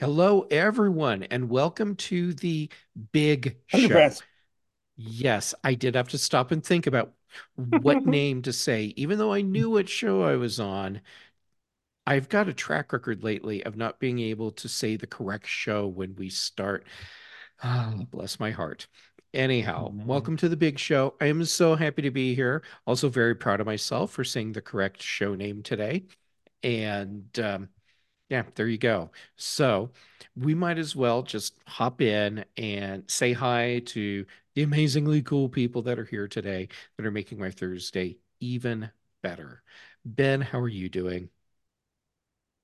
Hello, everyone, and welcome to the big show. Yes, I did have to stop and think about what name to say. Even though I knew what show I was on, I've got a track record lately of not being able to say the correct show when we start. Oh, bless my heart. Anyhow, Mhm. welcome to the big show. I am so happy to be here. Also, very proud of myself for saying the correct show name today. And um, yeah, there you go. So we might as well just hop in and say hi to the amazingly cool people that are here today that are making my Thursday even better. Ben, how are you doing?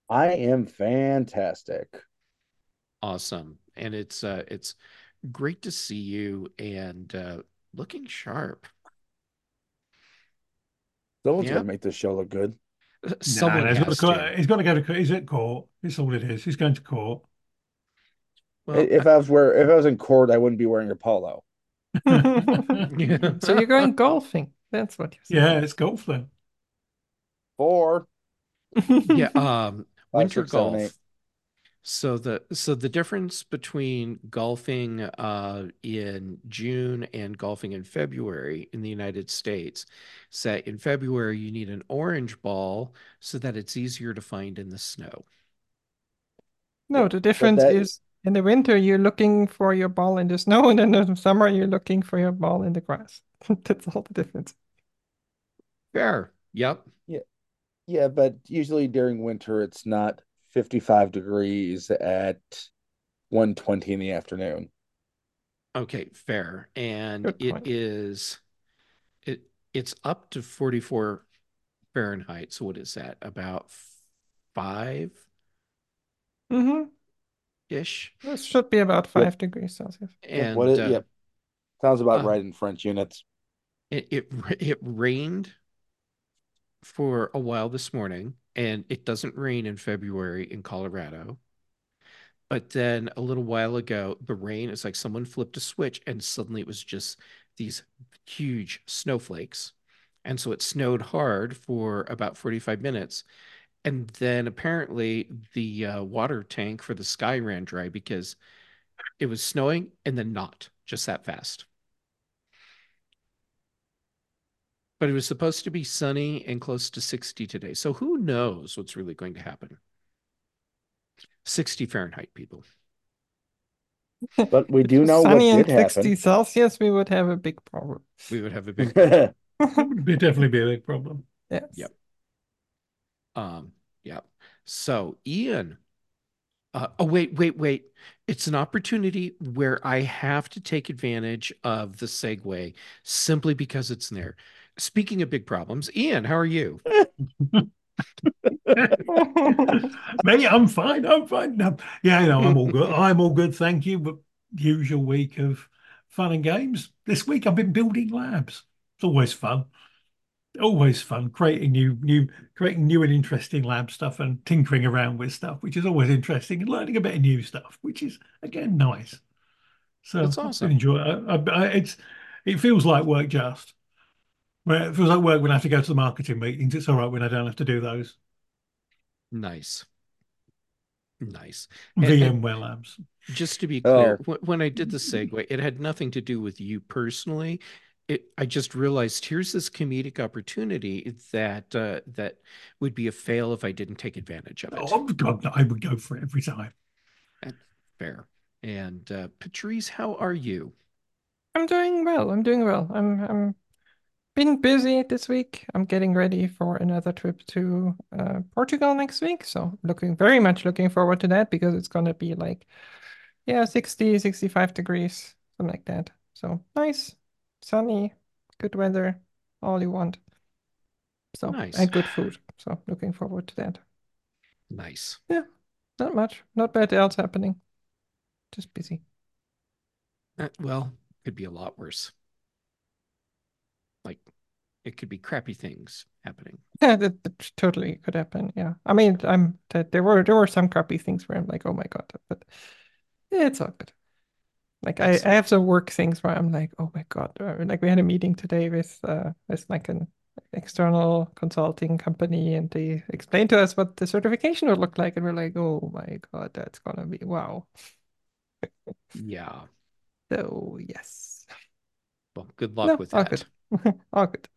I am fantastic. Awesome. And it's uh it's great to see you and uh looking sharp. Someone's Yeah, to make this show look good. No, someone no, he's got to has go, he's got to go to court. He's at court. It's all it is. He's going to court. Well, If I was where if I was in court, I wouldn't be wearing a polo. So you're going golfing. That's what Yeah, you're it's golf then. Four, saying. yeah, um five, winter six, seven, eight. golf. So the so the difference between golfing uh, in June and golfing in February in the United States is that in February you need an orange ball so that it's easier to find in the snow. No, the But difference that is in the winter you're looking for your ball in the snow, and in the summer you're looking for your ball in the grass. That's all the difference. Fair. Yep. yeah, yeah, but usually during winter it's not 55 degrees at 120 in the afternoon. Okay, fair. And it is it point. is it it's up to 44 Fahrenheit. So what is that? About 5 Mm-hmm. Ish. This should be about Yep. five degrees Celsius. Yep, what And it uh, yep. Sounds about uh right in French units. it, it it rained for a while this morning, and it doesn't rain in February in Colorado. But then a little while ago, the rain is like someone flipped a switch, and suddenly it was just these huge snowflakes. And so it snowed hard for about 45 minutes. And then apparently the uh, water tank for the sky ran dry because it was snowing and then not just that fast. But it was supposed to be sunny and close to 60 today. So who knows what's really going to happen? 60 Fahrenheit, people. But we do it was know what sunny and did 60 happen. Celsius, we would have a big problem. We would have a big problem. It would be definitely be a big problem. Yes. Yep. Um, yep. So, Ian, uh, oh, wait, wait, wait. It's an opportunity where I have to take advantage of the segue simply because it's there. Speaking of big problems, Ian, how are you? Mate, I'm fine. I'm fine. No, yeah, you know, I'm all good. I'm all good, thank you. But usual week of fun and games. This week I've been building labs. It's always fun. Always fun creating new, new, creating new and interesting lab stuff and tinkering around with stuff, which is always interesting, and learning a bit of new stuff, which is again nice. So That's I've been awesome. enjoying. I, I, I- it's it feels like work just. Where it feels like work when I have to go to the marketing meetings. It's all right when I don't have to do those Nice. Nice. And, and VMware labs. just to be clear, Oh, when I did the segue, it had nothing to do with you personally. It, I just realized here's this comedic opportunity that uh, that would be a fail if I didn't take advantage of it. Oh God, no, I would go for it every time. Fair. And uh, Patrice, how are you? I'm doing well. I'm doing well. I'm I'm been busy this week. I'm getting ready for another trip to uh, Portugal next week. So looking very much looking forward to that because it's gonna be like, yeah, 60, 65 degrees, something like that. So nice, sunny, good weather, all you want. So Nice. and good food. So looking forward to that. Nice. Yeah, not much, not bad else happening. Just busy. Uh, well, could be a lot worse. Like it could be crappy things happening. Yeah, that, that totally could happen. Yeah. I mean, I'm that there were there were some crappy things where I'm like, oh my God, but yeah, it's all good. Like I, I have some work things where I'm like, oh my God. uh, Like we had a meeting today with uh with like an external consulting company, and they explained to us what the certification would look like, and we're like, oh my God, that's gonna be wow. Yeah. So yes. Well, good luck No, with all that. good. All good.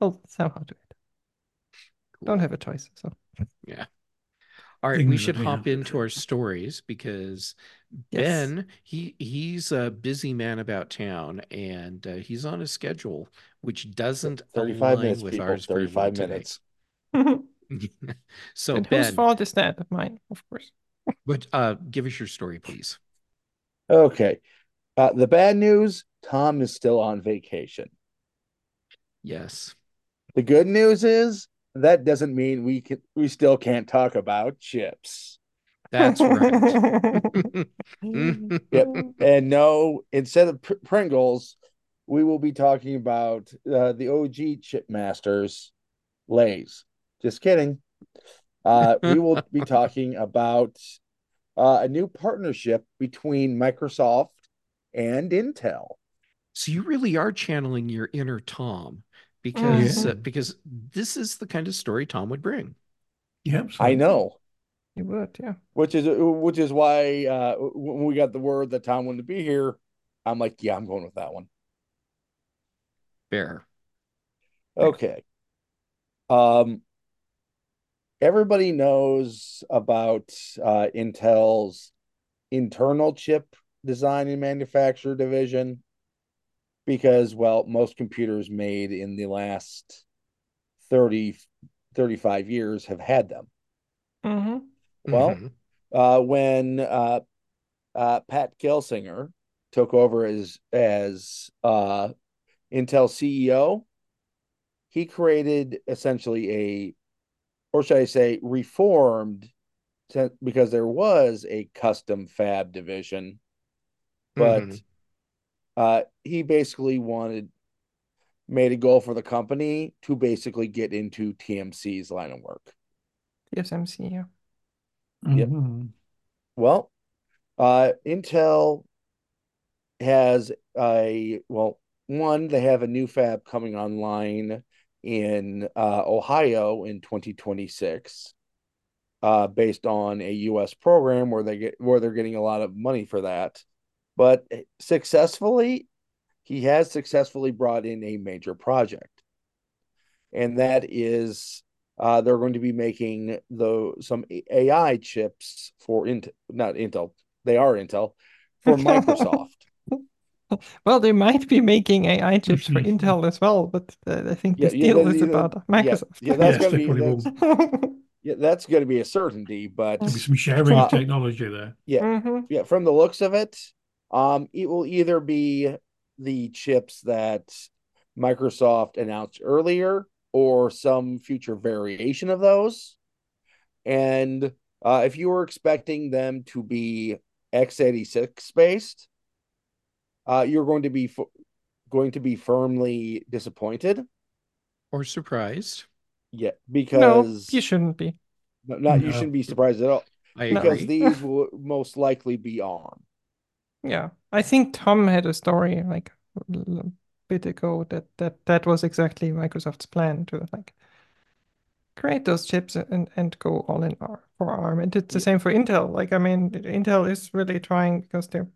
I'll somehow do it. Don't have a choice, so Yeah. All right, we should hop huh? into our stories because yes. Ben, he he's a busy man about town and uh, he's on a schedule which doesn't 35 align minutes, with people. ours 35 minutes. So And whose fault is that? Of mine, of course. but uh, give us your story, please. Okay. Uh, the bad news Tom is still on vacation. Yes. The good news is that doesn't mean we can we still can't talk about chips. That's right. Yep. And no, instead of Pr- Pringles, we will be talking about uh, the OG chip masters, Lay's. Just kidding. Uh, we will be talking about uh, a new partnership between Microsoft and Intel. So you really are channeling your inner Tom because Yeah. uh, because this is the kind of story Tom would bring. Yep. I know, He would, yeah. which is which is why uh, when we got the word that Tom wanted to be here, I'm like, yeah, I'm going with that one. Fair. Okay. Um, everybody knows about uh, Intel's internal chip design and manufacture division because, well, most computers made in the last 30, 35 years have had them. Mm-hmm. Well, Mhm. uh, when uh, uh, Pat Gelsinger took over as as uh, Intel CEO, he created essentially a, or should I say, reformed, to- because there was a custom fab division, but Mhm. Uh, he basically wanted made a goal for the company to basically get into TMC's line of work. TSMC, yeah. Yep. Mhm. Well, uh, Intel has a well, one they have a new fab coming online in uh, Ohio in 2026, uh, based on a U.S. program where they get where they're getting a lot of money for that. But successfully, he has successfully brought in a major project, and that is uh, they're going to be making the some AI chips for Intel, not Intel. They are Intel for Microsoft. Well, they might be making AI chips for Intel as well, but uh, I think Yeah, this yeah, deal that- is yeah, about Microsoft. yeah, that's Yes, gonna be that's, yeah, that's gonna be a certainty. But There'll be some sharing Uh, of technology there. yeah, Mhm. yeah, from the looks of it, um, it will either be the chips that Microsoft announced earlier or some future variation of those. And uh, if you were expecting them to be x86 based, uh, you're going to be f- going to be firmly disappointed. Or surprised. Yeah, No, because you shouldn't be. no, not you shouldn't be surprised at all I because agree. these will most likely be ARM. Yeah, I think Tom had a story like a little bit ago that that that was exactly Microsoft's plan to like create those chips and and go all in R for ARM. And it's the same for Intel. Like I mean, Intel is really trying because they're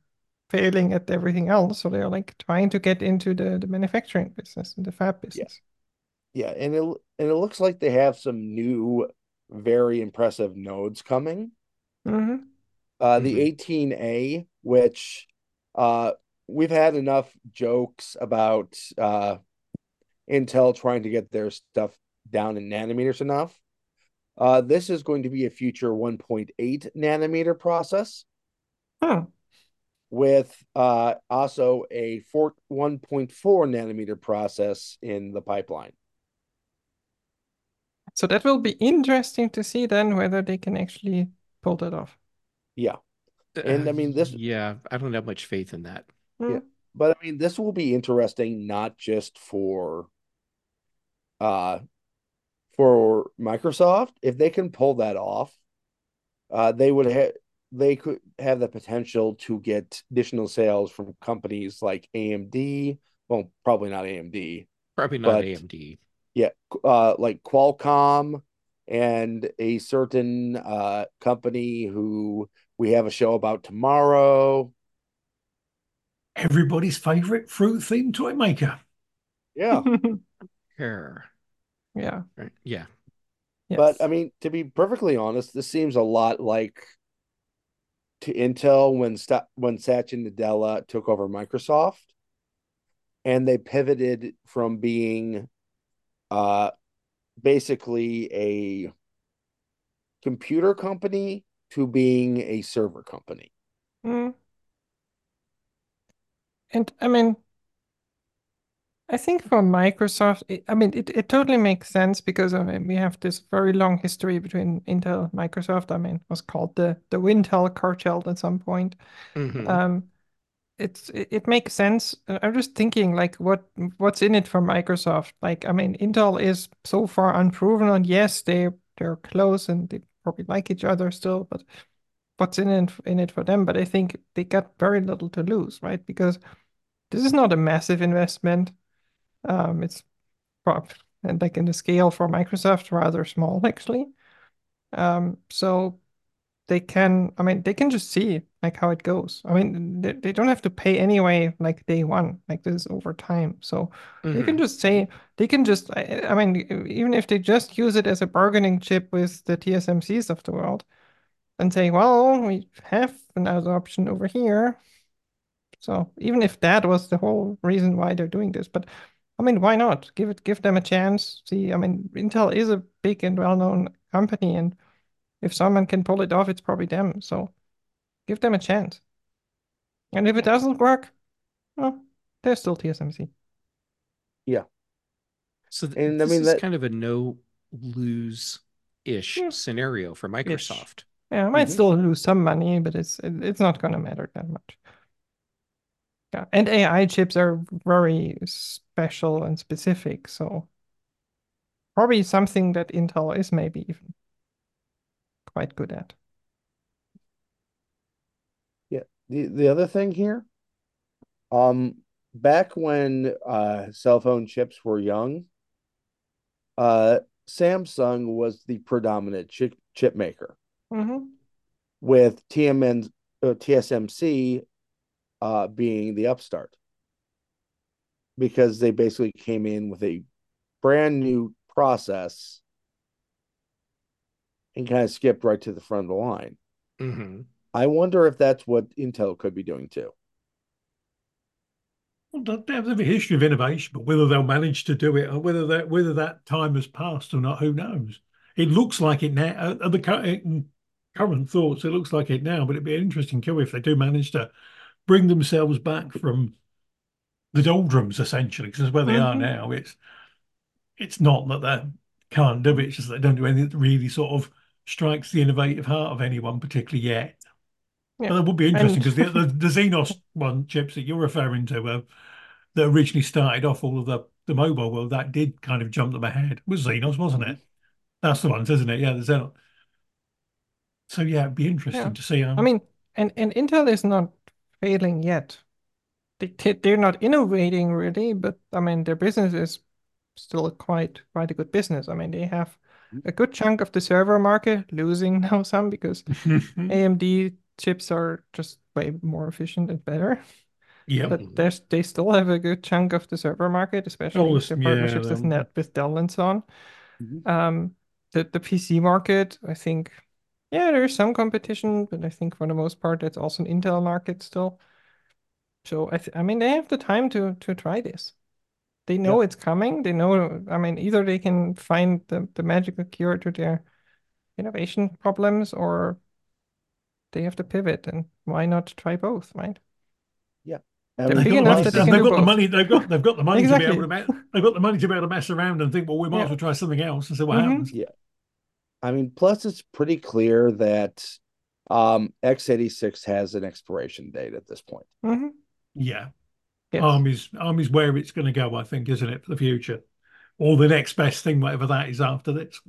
failing at everything else, so they're like trying to get into the the manufacturing business and the fab business. Yeah, yeah, and it and it looks like they have some new, very impressive nodes coming. hmm Uh, Mhm. the 18A, which uh, we've had enough jokes about uh, Intel trying to get their stuff down in nanometers enough. Uh, this is going to be a future 1.8 nanometer process Hmm. with uh, also a four, 1.4 nanometer process in the pipeline. So that will be interesting to see then whether they can actually pull that off. Yeah. And, I mean, this- Yeah, I don't have much faith in that. Yeah. Hmm. But I mean, this will be interesting not just for uh for Microsoft. If they can pull that off, uh they would have they could have the potential to get additional sales from companies like AMD. Well, probably not AMD. Probably not But- AMD. yeah, uh, like Qualcomm and a certain uh, company who we have a show about tomorrow. Everybody's favorite fruit themed toy maker. Yeah. Here. yeah. Right. Yeah. But I mean, to be perfectly honest, this seems a lot like to Intel when Sta- when Satya Nadella took over Microsoft, and they pivoted from being, uh, basically a computer company to being a server company. Mm. And I mean, I think for Microsoft, it, I mean, it, it totally makes sense because I mean, we have this very long history between Intel and Microsoft. I mean, it was called the the Wintel cartel at some point. Mhm. Um, it's it, it makes sense. Uh, I'm just thinking like what what's in it for Microsoft? Like, I mean, Intel is so far unproven, and yes, they they're close and they probably like each other still, but what's in it in it for them? But I think they got very little to lose, right? Because this is not a massive investment. Um, it's and like in the scale for Microsoft, rather small actually. Um, so they can, I mean, they can just see like how it goes. I mean, they, they don't have to pay anyway, like day one, like this is over time. So they can Mhm. just say, they can just, I, I mean, even if they just use it as a bargaining chip with the TSMCs of the world and say, well, we have another option over here. So even if that was the whole reason why they're doing this, but I mean, why not? Give it, give them a chance. See, I mean, Intel is a big and well-known company, and if someone can pull it off, it's probably them. So give them a chance. And if it doesn't work, well, there's still TSMC. Yeah. So th- And I this mean is that- kind of a no lose ish Yeah. scenario for Microsoft. Yeah, I might Mhm. still lose some money, but it's it, it's not gonna matter that much. Yeah, and AI chips are very special and specific, so probably something that Intel is maybe even quite good at. Yeah. The the other thing here, um, back when uh cell phone chips were young, uh, Samsung was the predominant chip chip maker. Mm-hmm. with TMN, uh, TSMC uh, being the upstart because they basically came in with a brand new process and kind of skipped right to the front of the line. hmm I wonder if that's what Intel could be doing too. Well, they have a history of innovation, but whether they'll manage to do it or whether that whether that time has passed or not, who knows? It looks like it now. Uh, uh, the cu- current thoughts, it looks like it now, but it'd be an interesting kill if they do manage to bring themselves back from the doldrums, essentially, because where they are Mhm. now. It's it's not that they can't do it; it's just they don't do anything that really sort of strikes the innovative heart of anyone particularly yet. Yeah. But that would be interesting And- because the, the the Exynos one chips that you're referring to, uh, that originally started off all of the the mobile world, that did kind of jump them ahead. It was Exynos, wasn't it? That's the ones, isn't it? Yeah, the Exynos. So yeah, it'd be interesting Yeah. to see. Um, I mean, and and Intel is not failing yet. They- they're not innovating really, but I mean their business is still quite quite a good business. I mean they have a good chunk of the server market, losing now some because AMD chips are just way more efficient and better. yeah, But there's they still have a good chunk of the server market, especially with listen, their yeah, partnerships with Net with Dell and so on. Mhm. Um, the the PC market, I think, yeah, there's some competition, but I think for the most part, it's also an Intel market still. So I th I mean, they have the time to to try this. They know it's coming. They know, I mean, either they can find the the magical cure to their innovation problems, or they have to pivot. And why not try both, right? Yeah. They're mean, big They've got, enough the, that they money- can they've do got the money. They've got they've got the money to be Exactly. able to mess, they've got the money to be able to mess around and think, well, we might Yeah. as well try something else and see what Mhm. happens. Yeah. I mean, plus it's pretty clear that um, x86 has an expiration date at this point. hmm Yeah, Yes. Army's Army's where it's going to go, I think, isn't it, for the future? Or the next best thing, whatever that is after this.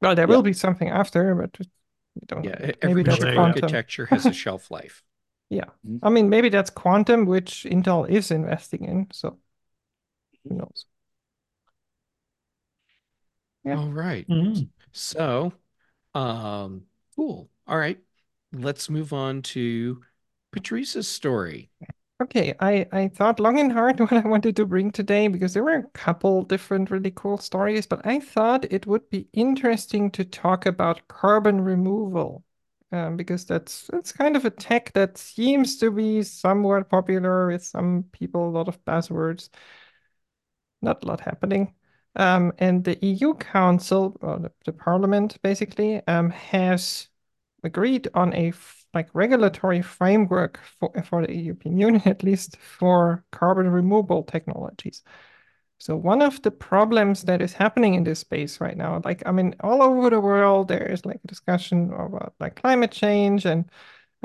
Well, there Yeah. will be something after, but just- we don't Yeah. yet. Every Maybe that's chip chip quantum. architecture has a shelf life. Yeah. Mhm. I mean, maybe that's quantum, which Intel is investing in. So who knows? Yeah. All right. Mhm. So, um, cool. All right. Let's move on to Patrice's story. Okay, I, I thought long and hard what I wanted to bring today because there were a couple different really cool stories, but I thought it would be interesting to talk about carbon removal. Um, because that's that's kind of a tech that seems to be somewhat popular with some people, a lot of buzzwords, not a lot happening. Um, and the EU Council, or the, the Parliament basically, um, has agreed on a like regulatory framework for for the European Union, at least for carbon removal technologies. So one of the problems that is happening in this space right now, like I mean, all over the world, there is like a discussion about like climate change and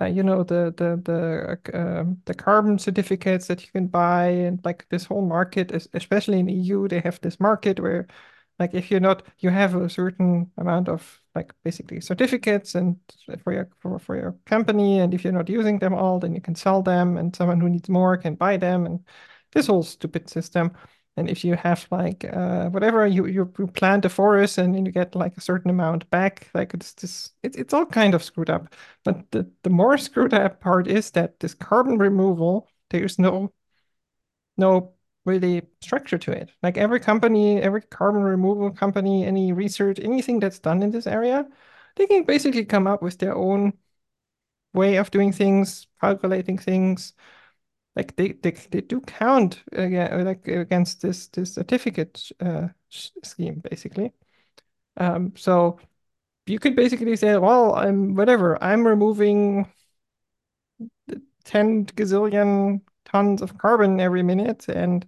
uh, you know the the the um, the carbon certificates that you can buy and like this whole market, es- especially in EU, they have this market where like if you're not, you have a certain amount of like basically certificates and for your for, for your company, and if you're not using them all, then you can sell them, and someone who needs more can buy them, and this whole stupid system. And if you have like uh, whatever you, you plant a forest and then you get like a certain amount back, like it's this it's it's all kind of screwed up. But the the more screwed up part is that this carbon removal, there's no no really structure to it. Like every company, every carbon removal company, any research, anything that's done in this area, they can basically come up with their own way of doing things, calculating things. Like they they, they do count again, like against this this certificate uh, scheme basically. Um, so you could basically say, well, I'm whatever, I'm removing 10 gazillion tons of carbon every minute, and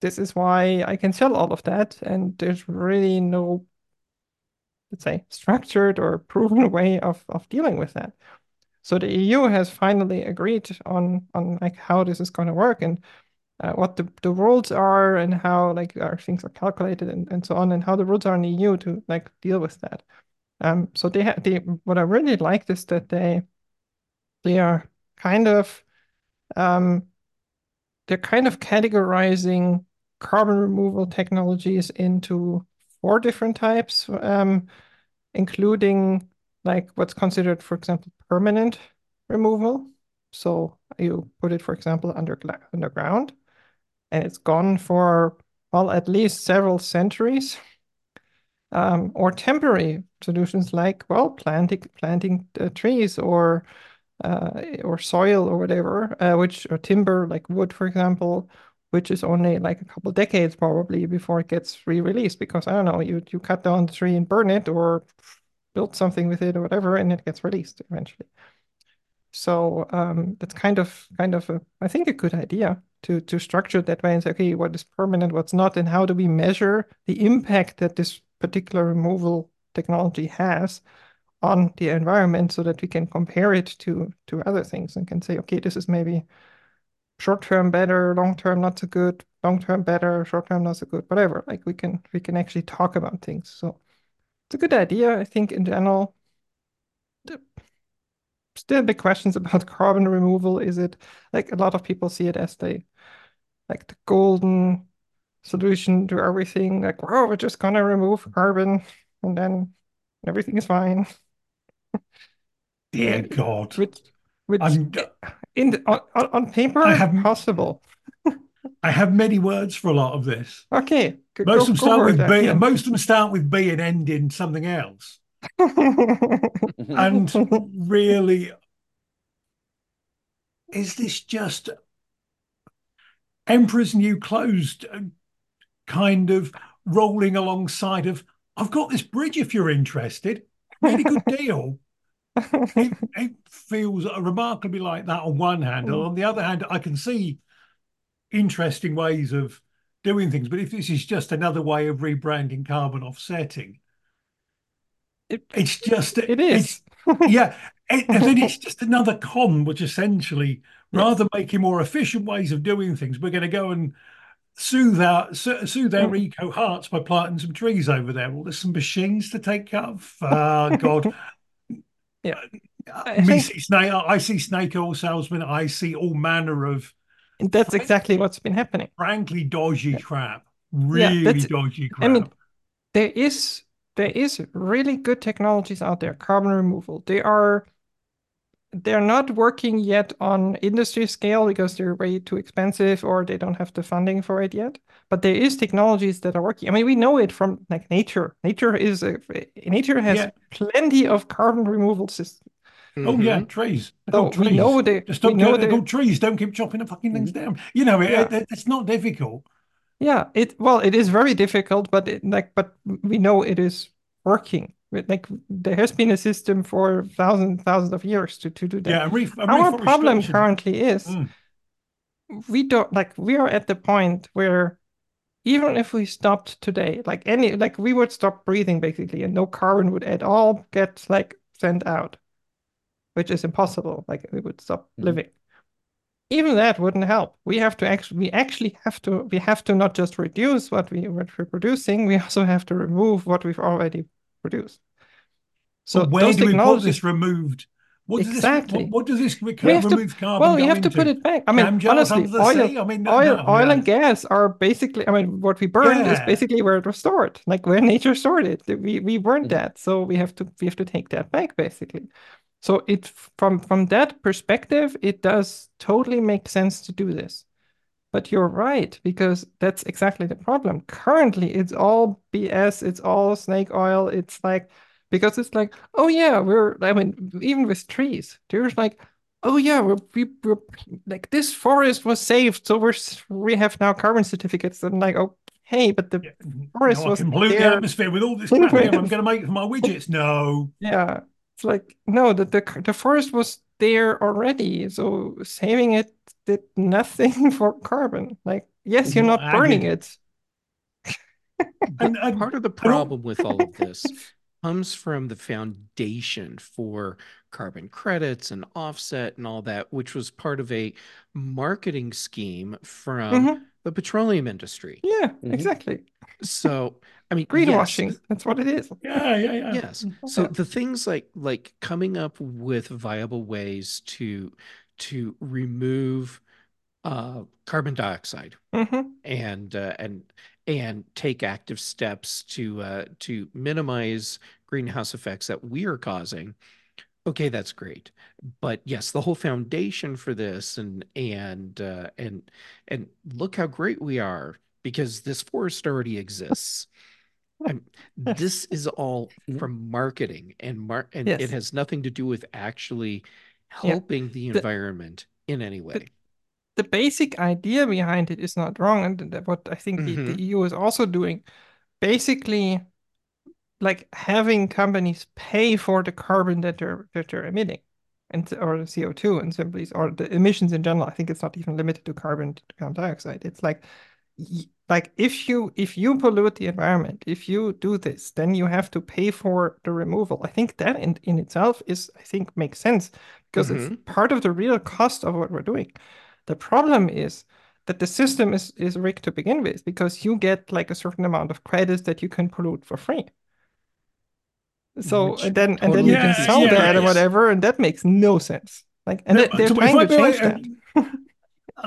this is why I can sell all of that. And there's really no, let's say, structured or proven way of, of dealing with that. So the EU has finally agreed on on like how this is going to work and uh, what the, the rules are and how like our things are calculated and, and so on and how the rules are in the EU to like deal with that. Um, so they have they what I really liked is that they they are kind of um, they're kind of categorizing carbon removal technologies into four different types, um, including like what's considered, for example, permanent removal. So you put it, for example, under underground, and it's gone for well at least several centuries. Um, or temporary solutions like well planting planting uh, trees or uh, or soil or whatever, uh, which or timber like wood, for example, which is only like a couple decades probably before it gets re-released because I don't know, you you cut down the tree and burn it or build something with it or whatever, and it gets released eventually. So um, that's kind of kind of a, I think a good idea to to structure it that way and say, okay, what is permanent, what's not, and how do we measure the impact that this particular removal technology has on the environment so that we can compare it to to other things and can say, okay, this is maybe short term better, long term not so good, long term better, short term not so good, whatever. Like we can we can actually talk about things. So it's a good idea, I think, in general. Still big questions about carbon removal. Is it like a lot of people see it as the like the golden solution to everything? Like, oh, we're just gonna remove carbon and then everything is fine. Dear God. Which, which I'm, in the, on, on paper, I have- possible. I have many words for a lot of this. Okay, go, Most of them start with it, B, yeah. and most of them start with B and end in something else. And really, is this just Emperor's New Clothes uh, kind of rolling alongside of, I've got this bridge if you're interested. Really good deal. It, it feels remarkably like that on one hand. And on the other hand, I can see interesting ways of doing things. But if this is just another way of rebranding carbon offsetting, It- it's just it it's- yeah, it, and then it's just another con, which essentially, rather making more efficient ways of doing things, we're going to go and soothe our so- soothe our Mm. eco hearts by planting some trees over there. Well, there's some machines to take care of. Oh God. Yeah. Uh, I think- see snake. I see snake oil salesmen. I see all manner of That's exactly what's been happening. frankly dodgy crap. Really that's- dodgy crap. I mean, there is there is really good technologies out there, carbon removal. They are they're not working yet on industry scale because they're way too expensive or they don't have the funding for it yet. But there is technologies that are working. I mean, we know it from like nature. Nature is a nature has Yeah. plenty of carbon removal systems. Oh yeah, Mhm. trees. They're So called we trees. know they Just don't know do it. They're called trees. Don't keep chopping the fucking things down. You know, it, Yeah. it- it's not difficult. Yeah, it well, it is very difficult, but it, like, but we know it is working. Like there has been a system for thousands, thousands of years to to do that. Yeah, and ref- and Our problem currently is Mm. we don't like we are at the point where even if we stopped today, like any like we would stop breathing basically, and no carbon would at all get like sent out, which is impossible. Like we would stop Mhm. living. Even that wouldn't help. We have to actually we actually have to we have to not just reduce what we what we're producing, we also have to remove what we've already produced. So But where do we put this removed? What does Exactly. this? What, what does this We have to- carbon well, we have to into? put it back. I mean, honestly, oil. I mean, no, oil, no, oil no. and gas are basically. I mean, what we burned is basically where it was stored, like where nature stored it. We we burned Mhm. that, so we have to we have to take that back, basically. So it from from that perspective, it does totally make sense to do this. But you're right, because that's exactly the problem. Currently, it's all BS, it's all snake oil. It's like, because it's like, oh yeah, we're, I mean, even with trees, there's like, oh yeah, we're, we, we're like, this forest was saved, so we're, we have now carbon certificates. And like, okay, but the, Yeah. Mm-hmm. forest No, I was can pollute the there. atmosphere with all this crap here. I'm going to make for my widgets. No. yeah, it's like, no, the, the, the forest was there already. So saving it did nothing for carbon. Like, yes, you're Well, not burning it. And, and Part of the problem with all of this comes from the foundation for carbon credits and offset and all that, which was part of a marketing scheme from Mhm. the petroleum industry. Yeah, Mhm. exactly. So, I mean, Greenwashing. yes, That's what it is. yeah, yeah, yeah. yes. So Yeah. the things like like coming up with viable ways to to remove uh, carbon dioxide hmm and uh, and and take active steps to uh, to minimize greenhouse effects that we are causing. Okay, that's great, but yes, the whole foundation for this and and uh, and and look how great we are because this forest already exists. And this is all from marketing and mar and Yes. it has nothing to do with actually helping the The- environment in any way. The basic idea behind it is not wrong, and what I think the, the Mhm. EU is also doing, basically, like having companies pay for the carbon that they're that they're emitting, and or the CO2 and simply or the emissions in general. I think it's not even limited to carbon to carbon dioxide. It's like like if you if you pollute the environment, if you do this, then you have to pay for the removal. I think that in, in itself is I think makes sense because it's part of the real cost of what we're doing. The problem is that the system is is rigged to begin with because you get like a certain amount of credits that you can pollute for free. So Which and then and then you can sell the that or whatever, and that makes no sense. Like and No, they- they're so trying to change that.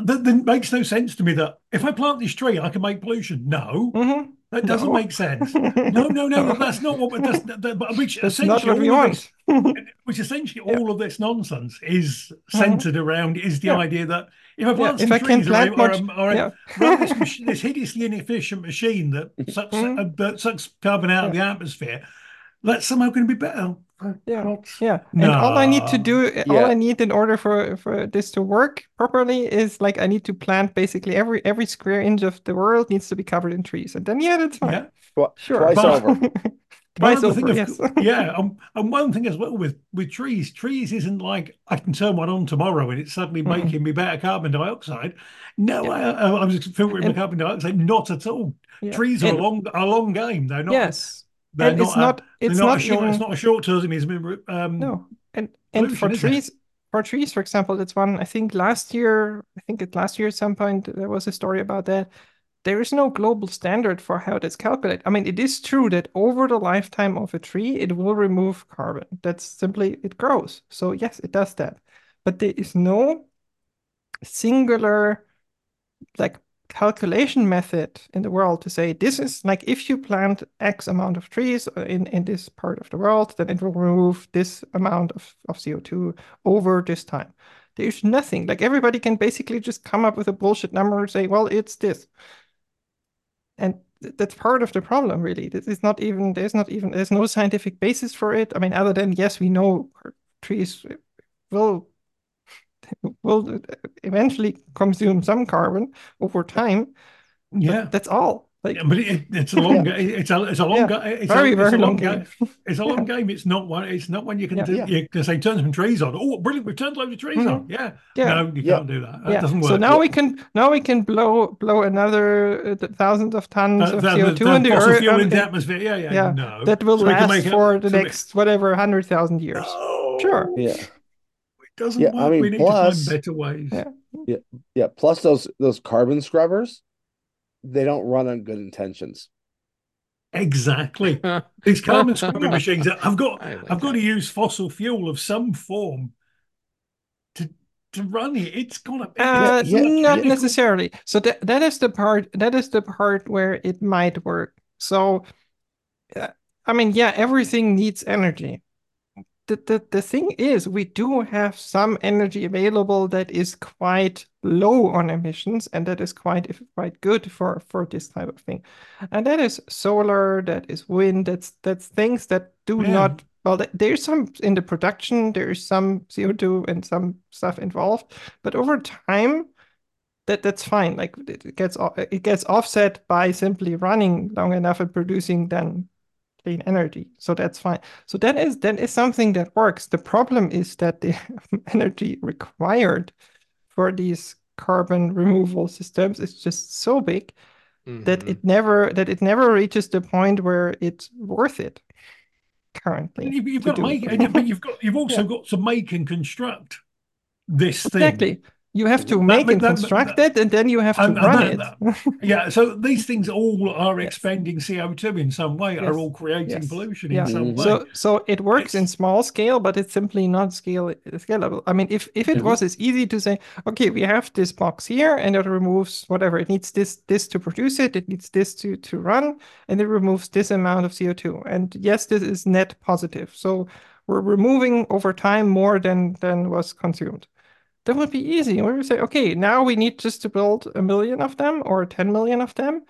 That, makes no sense to me that if I plant this tree, I can make pollution. No, Mhm. That doesn't No. make sense. No, no, no, that's not what. That's that, which That's essentially what we all of want. this, which essentially Yeah. all of this nonsense is centered around is the Yeah. idea that if I plant if some I can trees or, plant or, much, or yeah. run this, mach- this hideously inefficient machine that sucks Mhm. uh, that sucks carbon out of the atmosphere, that's somehow going to be better. For Yeah. God's- Yeah, and all I need to No. do, all Yeah. I need in order for for this to work properly is like I need to plant basically every every square inch of the world needs to be covered in trees, and then yeah, that's fine. Yeah. Tw- Sure. Twice But- over. Twice over, of- yes. yeah, um, and one thing as well with with trees, trees isn't like I can turn one on tomorrow and it's suddenly Mhm. making me better carbon dioxide. No, Yeah. I, I, I was filtering my carbon dioxide. Not at all. Yeah. Trees are And- a long a long game. They're not. Yes, they're and it's a- not it's not, not a short. even It's not a short termism. Um, no, and and for pollution, is it? trees for trees, for example, that's one I think last year I think it last year at some point there was a story about that. There is no global standard for how that's calculated. I mean, it is true that over the lifetime of a tree, it will remove carbon. That's simply it grows. So yes, it does that. But there is no singular like calculation method in the world to say this is like if you plant X amount of trees in, in this part of the world, then it will remove this amount of, of CO2 over this time. There's nothing. Like everybody can basically just come up with a bullshit number and say, well, it's this. And th- that's part of the problem, really. This is not even, there's not even, there's no scientific basis for it. I mean, other than, yes, we know trees will will eventually consume some carbon over time. Yeah. That's all. Like, Yeah, but it, it's a long. ga- It's a it's a long. Yeah. ga- It's very, a, very it's a long long game. game. It's a long game. It's not one. It's not one you can Yeah. do. Yeah. You can say turn some trees on. Oh, brilliant! We've turned loads of trees on. Yeah. Yeah. No, you Yeah. can't do that. That yeah. doesn't work. So now Yeah. we can now we can blow blow another uh, thousands of tons Uh, of CO2 in the earth. fuel um, in the atmosphere. Yeah, yeah. yeah, No. that will So last make it- for the so we- next whatever hundred thousand years. Sure. Yeah. It doesn't Yeah, work. I mean, we need plus- to find better ways. Yeah. Yeah. Plus those those carbon scrubbers, they don't run on good intentions. Exactly. These carbon scrubbing machines. I've got. I like I've got that. to use fossil fuel of some form to to run it. It's got to. Uh, yeah, not yeah. necessarily. So that that is the part that is the part where it might work. So, uh, I mean, yeah, everything needs energy. The, the the thing is, we do have some energy available that is quite low on emissions, and that is quite quite good for for this type of thing. And that is solar, that is wind, that's that's things that do Yeah. not well, there's some in the production, there's some CO2 and some stuff involved, but over time, that that's fine. Like it gets it gets offset by simply running long enough and producing then clean energy. So that's fine. So that is that is something that works. The problem is that the energy required for these carbon removal systems is just so big that Mhm. it never that it never reaches the point where it's worth it currently. You've, you've got to make, but you've got. You've also Yeah. got to make and construct this thing. Exactly. You have to make that- and that- construct that- it, and then you have to And- and run that- it. Yeah, so these things all are Yes. expending CO2 in some way, Yes. are all creating Yes. pollution Yeah. in some Mhm. way. So, so it works in small scale, but it's simply not scale scalable. I mean, if if it Mhm. was as easy to say, okay, we have this box here, and it removes whatever it needs this this to produce it, it needs this to to run, and it removes this amount of CO2. And yes, this is net positive. So we're removing over time more than than was consumed. That would be easy. We would say, okay, now we need just to build a million of them or 10 million of them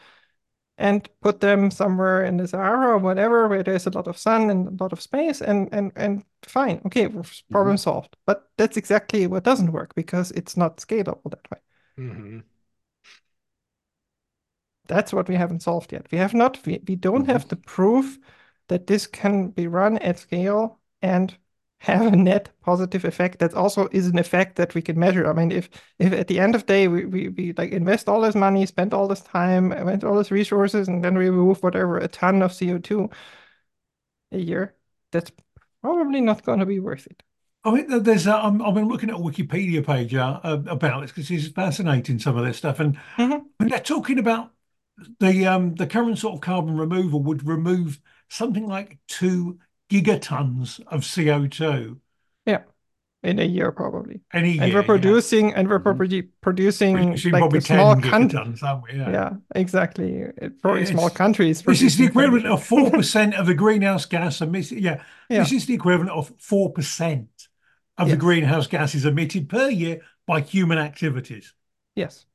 and put them somewhere in the Sahara or whatever where there's a lot of sun and a lot of space and and and fine. Okay, problem solved. But that's exactly what doesn't work because it's not scalable that way. Mhm. That's what we haven't solved yet. We have not, we, we don't have the proof that this can be run at scale and have a net positive effect that also is an effect that we can measure. I mean, if if at the end of the day we, we, we like invest all this money, spend all this time, invest all these resources, and then we remove whatever a ton of CO2 a year, that's probably not going to be worth it. I mean, there's. Uh, I'm, I've been looking at a Wikipedia page uh, about this because it's fascinating some of this stuff, and Mhm. when they're talking about the um the current sort of carbon removal would remove something like two gigatons of CO2 Yeah. In a year, probably. in year. And we're yeah. producing, and we're Mhm. probably producing producing like probably small countries, aren't we? Yeah. Yeah, exactly. Probably It's- small countries. This is the equivalent of four percent of the greenhouse gas emitted. Yeah, Yeah. this is the equivalent of four percent of the greenhouse gases emitted per year by human activities. Yes.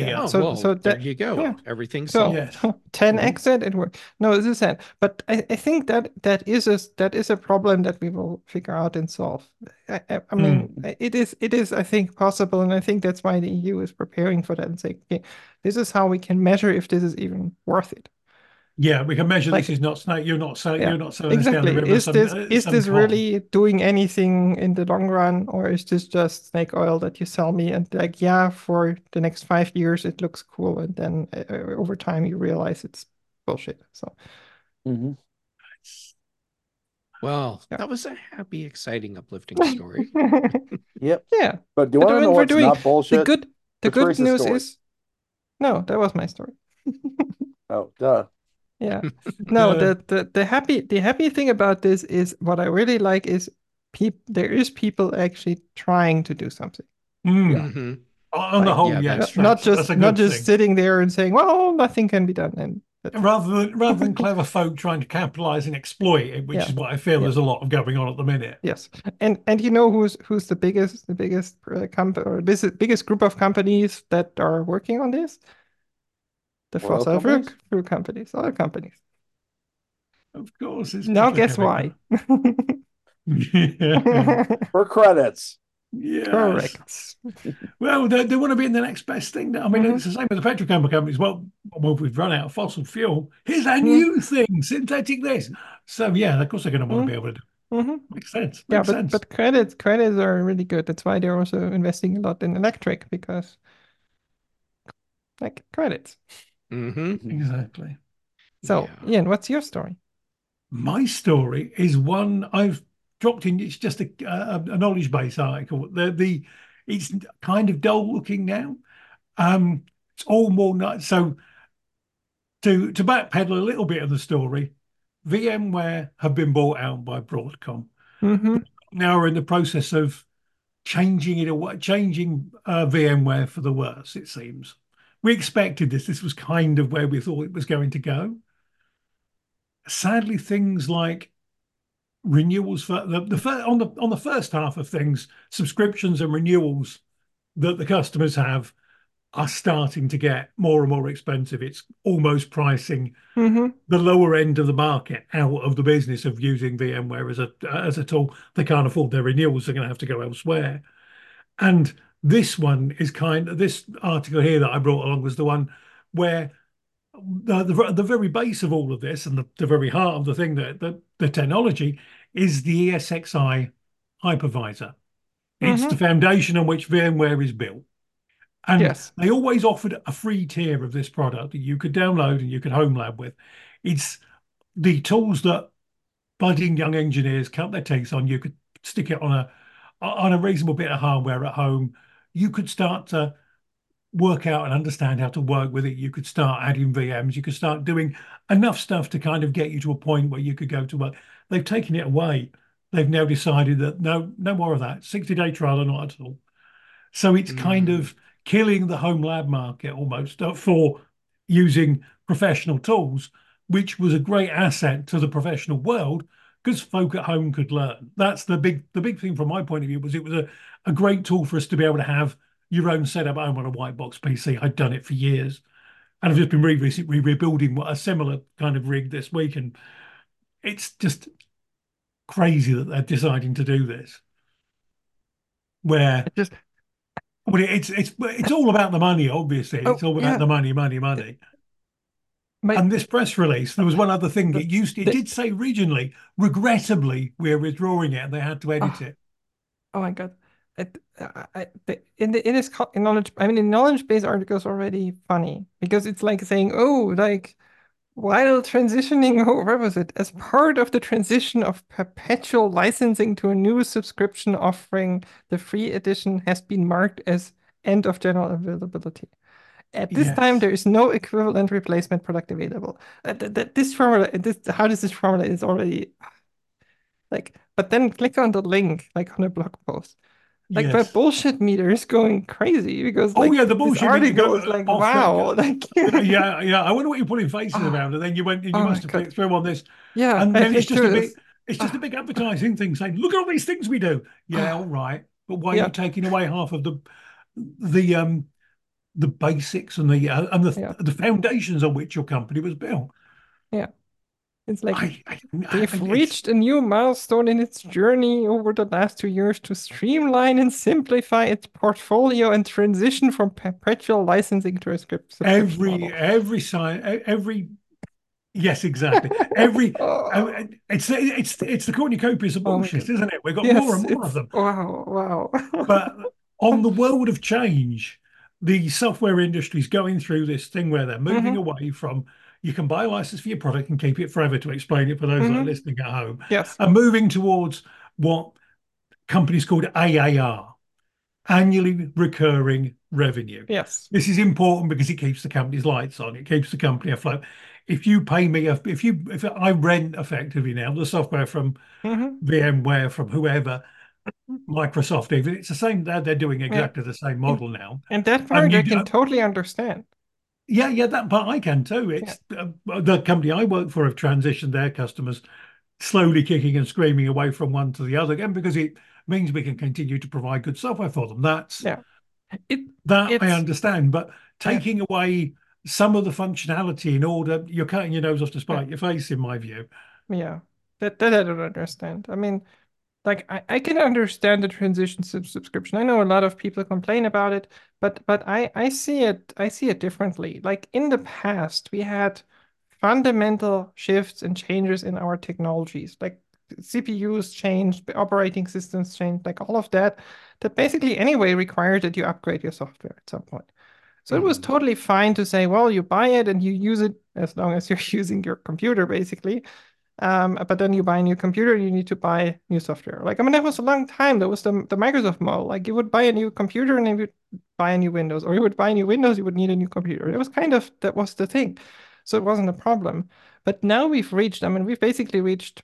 Yeah. Oh, So- well, so there you go. yeah. Everything's So solved. Yes. 10x it, it worked. No, this is it. But I, I think that that is a that is a problem that we will figure out and solve. I, I, I mean, hmm. it is it is I think possible, and I think that's why the EU is preparing for that and saying, okay, this is how we can measure if this is even worth it. Yeah, we can measure Like- this is not snake. You're not so. Yeah, You're not so. us down Exactly. the river Is some- this uh, is some this coal. really doing anything in the long run, or is this just snake oil that you sell me? And like, yeah, for the next five years it looks cool, and then uh, uh, over time you realize it's bullshit. So Mm-hmm. Well, Yeah. that was a happy, exciting, uplifting story. Yep. yeah, But do you But want to know we're what's doing not the bullshit? good the The good news story. is no, that was my story. Oh, duh. Yeah. No, the, the the happy the happy thing about this is what I really like is peop there is people actually trying to do something. Mm. Yeah. Mhm. On the Like, whole, yeah, yes, that's Not- not just that's not just thing. sitting there and saying, "Well, nothing can be done." And that's- rather than rather than clever folk trying to capitalize and exploit it, which Yeah. is what I feel Yeah. there's a lot of going on at the minute. yes, and and you know who's who's the biggest the biggest uh, company or this biggest group of companies that are working on this? The Oil fossil fuel, companies? fuel companies, oil companies. Of course, it's Now guess why? For credits. Yes. Correct. Well, they, they want to be in the next best thing. I mean, Mhm. it's the same with the petrochemical companies. Well, well, we've run out of fossil fuel. Here's our Mhm. new thing, synthetic this. So yeah, of course they're going to want to be able to. do hmm Makes sense. Yeah, but sense. but credits credits are really good. That's why they're also investing a lot in electric because like credits. Mm-hmm. Exactly. So, Yeah. Ian, what's your story? My story is one I've dropped in. It's just a, a, a knowledge base article. The the it's kind of dull looking now. Um, it's all more nuts. So to to backpedal a little bit of the story, VMware have been bought out by Broadcom. hmm Now we're in the process of changing it away, changing uh, VMware for the worse. It seems we expected this. This was kind of where we thought it was going to go. Sadly, things like renewals for the, the fir- on the on the first half of things, subscriptions and renewals that the customers have are starting to get more and more expensive. It's almost pricing hmm the lower end of the market out of the business of using VMware as a as a tool. They can't afford their renewals. They're going to have to go elsewhere. And this one is kind of this article here that I brought along was the one where the the, the very base of all of this and the, the very heart of the thing that the, the technology is the ESXi hypervisor. It's Mhm. the foundation on which VMware is built. And Yes. they always offered a free tier of this product that you could download and you could home lab with. It's the tools that budding young engineers cut their teeth on. You could stick it on a on a reasonable bit of hardware at home. You could start to work out and understand how to work with it. You could start adding VMs. You could start doing enough stuff to kind of get you to a point where you could go to work. They've taken it away. They've now decided that no, no more of that. 60 day trial or not at all. So it's kind Mm. of killing the home lab market almost uh, for using professional tools, which was a great asset to the professional world because folk at home could learn. That's the big the big thing from my point of view was it was a, a great tool for us to be able to have your own setup home on a white box PC. I'd done it for years. And I've just been re- rebuilding a similar kind of rig this week, and it's just crazy that they're deciding to do this. Where It just well, it's it's it's all about the money, obviously. It's Oh, all about yeah. the money, money, money. my And this press release, there was one other thing. It used it the- did say regionally, regrettably, we're withdrawing it, and they had to edit Ah. it. oh my God. It, I, I, in the in this in knowledge, I mean, in knowledge base articles already funny because it's like saying, oh, like while transitioning, oh, where was it? As part of the transition of perpetual licensing to a new subscription offering, the free edition has been marked as end of general availability. At this time, there is no equivalent replacement product available. Uh, th- th- this formula, this how does this formula is already like, but then click on the link, like on a blog post. Like the Yes. bullshit meter is going crazy because Oh, yeah, the bullshit meter article go like wow, like yeah, yeah. I wonder what you're putting faces Oh. around, and then you went, you Oh must have clicked through on this, yeah, and then it's just a big, it's just a big advertising thing saying, "Look at all these things we do." Yeah, Ah. all right, but why are you taking away half of the, the um, the basics and the uh, and the Yeah. the foundations on which your company was built? It's like I, I, they've reached a new milestone in its journey over the last two years to streamline and simplify its portfolio and transition from perpetual licensing to a script every model. every sign every yes exactly every Oh, it's it's it's the cornucopias of Oh bullshit isn't it we've got yes, more and more of them Wow, wow. but on the world of change the software industry is going through this thing where they're moving Mhm. away from you can buy a license for your product and keep it forever to explain it for those that are Mhm. listening at home Yes. and moving towards what companies called AAR annually recurring revenue Yes. this is important because it keeps the company's lights on. It keeps the company afloat. If you pay me, if you, if I rent effectively now the software from hmm VMware, from whoever, Microsoft even. It's the same. They're, they're doing exactly the same model now. And that part I can totally understand. Yeah, yeah, that part I can too. It's uh, the company I work for have transitioned their customers slowly kicking and screaming away from one to the other again because it means we can continue to provide good software for them. That's Yeah. It that I understand, but taking away some of the functionality in order you're cutting your nose off to spite your face, in my view. Yeah, that that I don't understand. I mean, like I, I can understand the transition to subscription. I know a lot of people complain about it, but but I I see it I see it differently. Like in the past, we had fundamental shifts and changes in our technologies. Like CPUs changed, operating systems changed, like all of that. That basically anyway required that you upgrade your software at some point. So it was Mhm. totally fine to say, well, you buy it and you use it as long as you're using your computer, basically. Um, but then you buy a new computer you need to buy new software. Like, I mean, that was a long time. That was the, the Microsoft model. Like, you would buy a new computer and then you would buy a new Windows, or you would buy a new Windows, you would need a new computer. It was kind of, that was the thing. So it wasn't a problem. But now we've reached, I mean, we've basically reached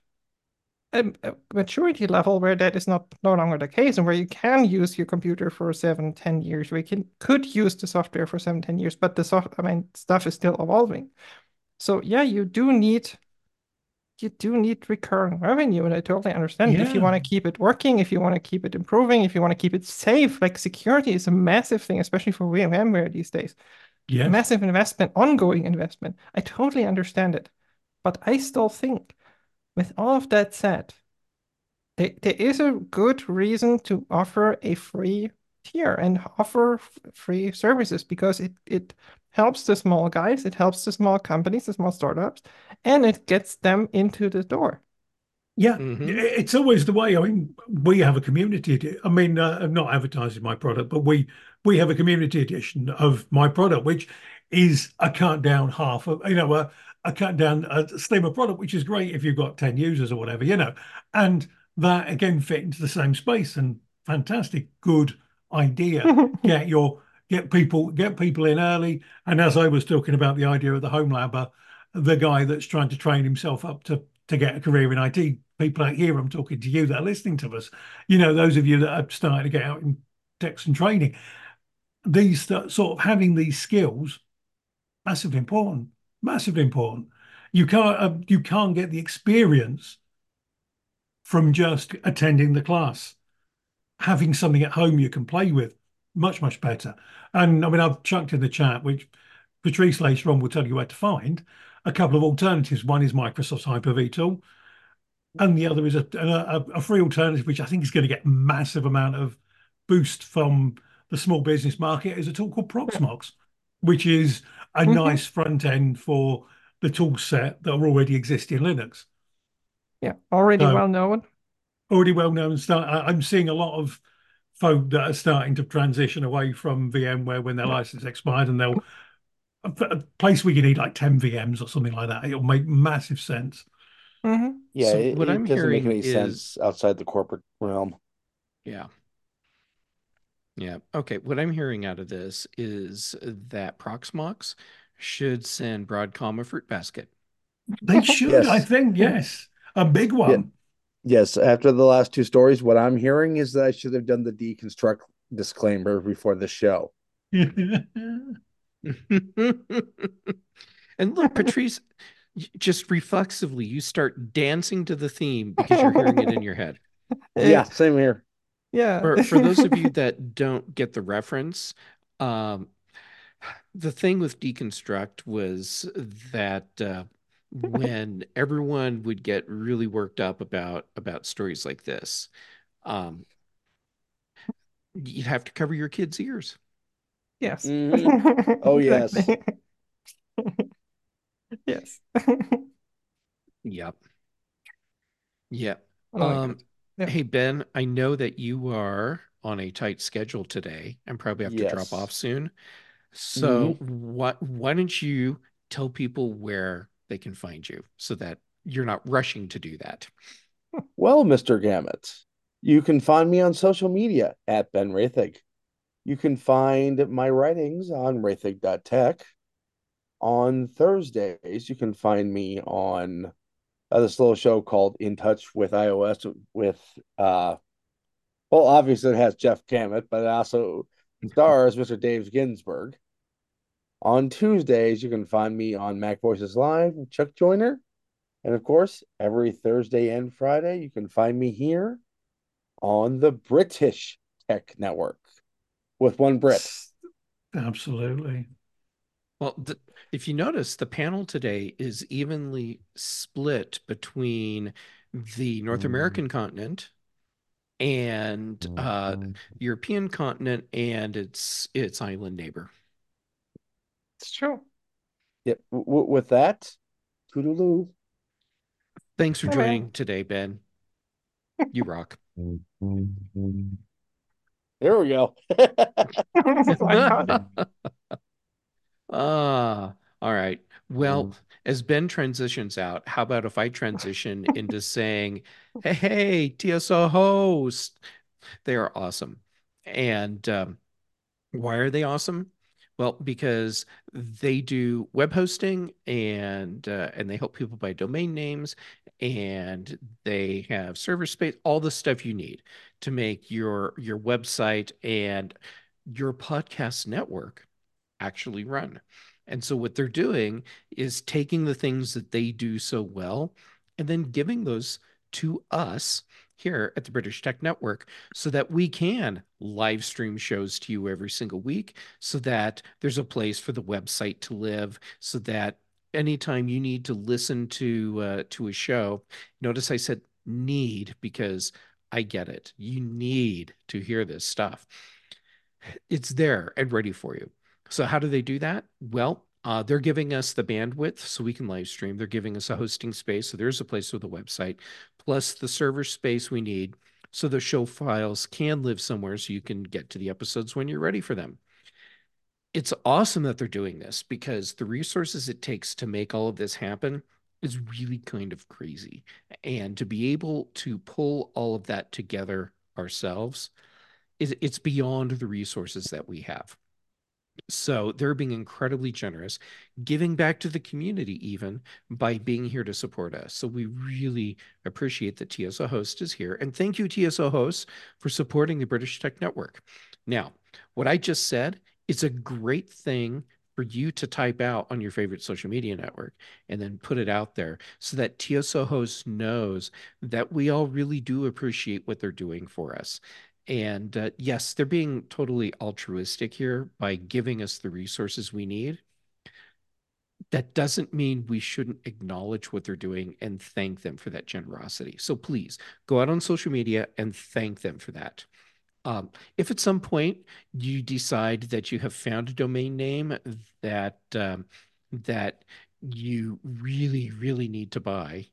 a, a maturity level where that is not no longer the case and where you can use your computer for seven, 10 years, you can could use the software for seven, 10 years, but the soft, I mean, stuff is still evolving. So yeah, you do need you do need recurring revenue, and I totally understand if you want to keep it working, if you want to keep it improving, if you want to keep it safe. Like security is a massive thing, especially for VMware these days. Yeah. Massive investment, ongoing investment. I totally understand it, but I still think, with all of that said, there, there is a good reason to offer a free tier and offer free services because it it helps the small guys, it helps the small companies, the small startups, and it gets them into the door. Yeah, Mhm. it's always the way. I mean, we have a community. edi- I mean, uh, I'm not advertising my product, but we we have a community edition of my product, which is a cut down half of you know a, a cut down a slimmer product, which is great if you've got ten users or whatever, you know, and that again fit into the same space and fantastic, good idea. Get your get people get people in early, and as I was talking about the idea of the home labber, the guy that's trying to train himself up to to get a career in IT. People out here, I'm talking to you that are listening to us. You know, those of you that are starting to get out in techs and training. These th- sort of having these skills, massively important, massively important. You can't uh, you can't get the experience from just attending the class. Having something at home you can play with, much much better. And I mean, I've chucked in the chat, which Patrice later on will tell you where to find a couple of alternatives. One is Microsoft's Hyper-V tool, and the other is a, a, a free alternative, which I think is going to get massive amount of boost from the small business market, is a tool called Proxmox, which is a Mhm. nice front end for the tool set that already exist in Linux. Yeah, already So- well known. Already well known. Start. I- I'm seeing a lot of folk that are starting to transition away from VMware when their license expired, and they'll a, a place where you need like 10 VMs or something like that. It'll make massive sense. hmm Yeah, So it, what it I'm doesn't make hearing any sense outside the corporate realm. Yeah. Yeah. Okay. What I'm hearing out of this is that Proxmox should send Broadcom a fruit basket. They should, Yes. I think, yes. A big one. Yes, after the last two stories, what I'm hearing is that I should have done the deconstruct disclaimer before the show. And look, Patrice, just reflexively, you start dancing to the theme because you're hearing it in your head. Yeah, same here. Yeah. For, for those of you that don't get the reference, um, the thing with deconstruct was that uh, when everyone would get really worked up about about stories like this, um, you'd have to cover your kids' ears. Yes. Mhm. Oh, yes. Yes. Yep. Yep. Oh Um, Yeah. Hey, Ben, I know that you are on a tight schedule today and probably have to drop off soon. So why why don't you tell people where they can find you so that you're not rushing to do that? Well, Mr. Gamet, you can find me on social media at Ben Roethig. You can find my writings on roethig.tech. On Thursdays, you can find me on uh, this little show called In Touch with iOS with uh, Well, obviously it has Jeff Gamet, but it also stars Mr. Dave Ginsburg. On Tuesdays, you can find me on Mac Voices Live Chuck Joiner. And of course, every Thursday and Friday, you can find me here on the British Tech Network with one Brit. Absolutely. Well, the, if you notice, the panel today is evenly split between the North Mm. American continent and uh, European continent and its its island neighbor. It's true. Yep. W- with that, toodaloo. Thanks for Bye, man. joining today, Ben. You rock. There we go. My God. Ah, all right. Well, as Ben transitions out, how about if I transition into saying, "Hey, hey, TSO host." They are awesome. And um, why are they awesome? Well, because they do web hosting and uh, and they help people buy domain names and they have server space, all the stuff you need to make your your website and your podcast network actually run. And so what they're doing is taking the things that they do so well and then giving those to us here at the British Tech Network so that we can live stream shows to you every single week so that there's a place for the website to live so that anytime you need to listen to uh, to a show notice I said need because I get it you need to hear this stuff it's there and ready for you so how do they do that? Well, uh, they're giving us the bandwidth so we can live stream. They're giving us a hosting space, so there's a place with a website, plus the server space we need, so the show files can live somewhere so you can get to the episodes when you're ready for them. It's awesome that they're doing this because the resources it takes to make all of this happen is really kind of crazy. And to be able to pull all of that together ourselves it's beyond the resources that we have. So they're being incredibly generous, giving back to the community even by being here to support us. So we really appreciate that TSO Host is here. And thank you, TSO Host, for supporting the British Tech Network. Now, what I just said is a great thing for you to type out on your favorite social media network and then put it out there so that TSO Host knows that we all really do appreciate what they're doing for us. And uh, yes, they're being totally altruistic here by giving us the resources we need. That doesn't mean we shouldn't acknowledge what they're doing and thank them for that generosity. So please go out on social media and thank them for that. Um, if at some point you decide that you have found a domain name that um, that you really, really need to buy,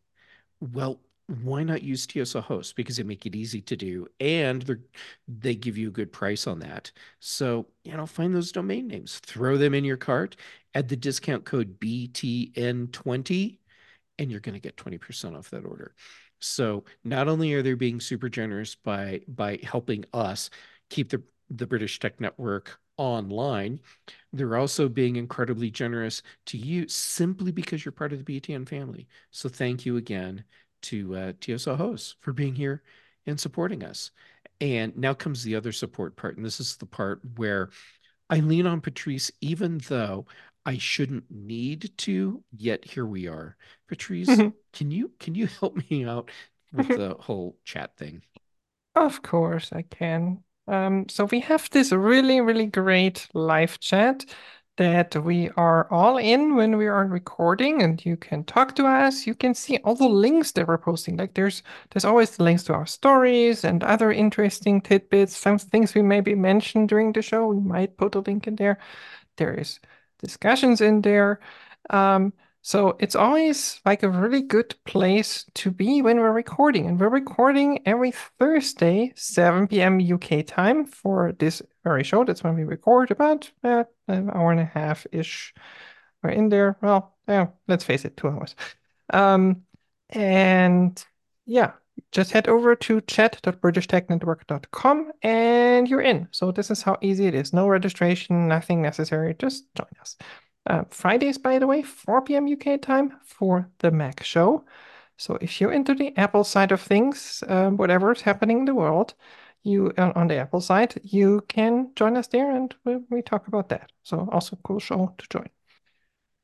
well, why not use TSO host because they make it easy to do and they they give you a good price on that. So, you know, find those domain names, throw them in your cart, add the discount code BTN20 and you're going to get 20% off that order. So, not only are they being super generous by by helping us keep the the British Tech Network online, they're also being incredibly generous to you simply because you're part of the BTN family. So, thank you again to uh, TSO hosts for being here and supporting us. And now comes the other support part. And this is the part where I lean on Patrice, even though I shouldn't need to, yet here we are. Patrice, can you can you help me out with the whole chat thing? Of course I can. Um, so we have this really, really great live chat that we are all in when we are recording, and you can talk to us. You can see all the links that we're posting. Like there's there's always the links to our stories and other interesting tidbits, some things we maybe mentioned during the show. We might put a link in there. There is discussions in there. Um, so it's always like a really good place to be when we're recording. And we're recording every Thursday, 7 p.m. UK time for this very show. That's when we record about uh, an hour and a half-ish. We're in there. Well, yeah, let's face it, two hours. Um, and yeah, just head over to chat.britishtechnetwork.com and you're in. So this is how easy it is. No registration, nothing necessary. Just join us. Uh, Fridays, by the way, 4 p.m. UK time for the Mac show. So if you're into the Apple side of things, uh, whatever's happening in the world, you on, on the Apple side, you can join us there and we, we talk about that. So also cool show to join.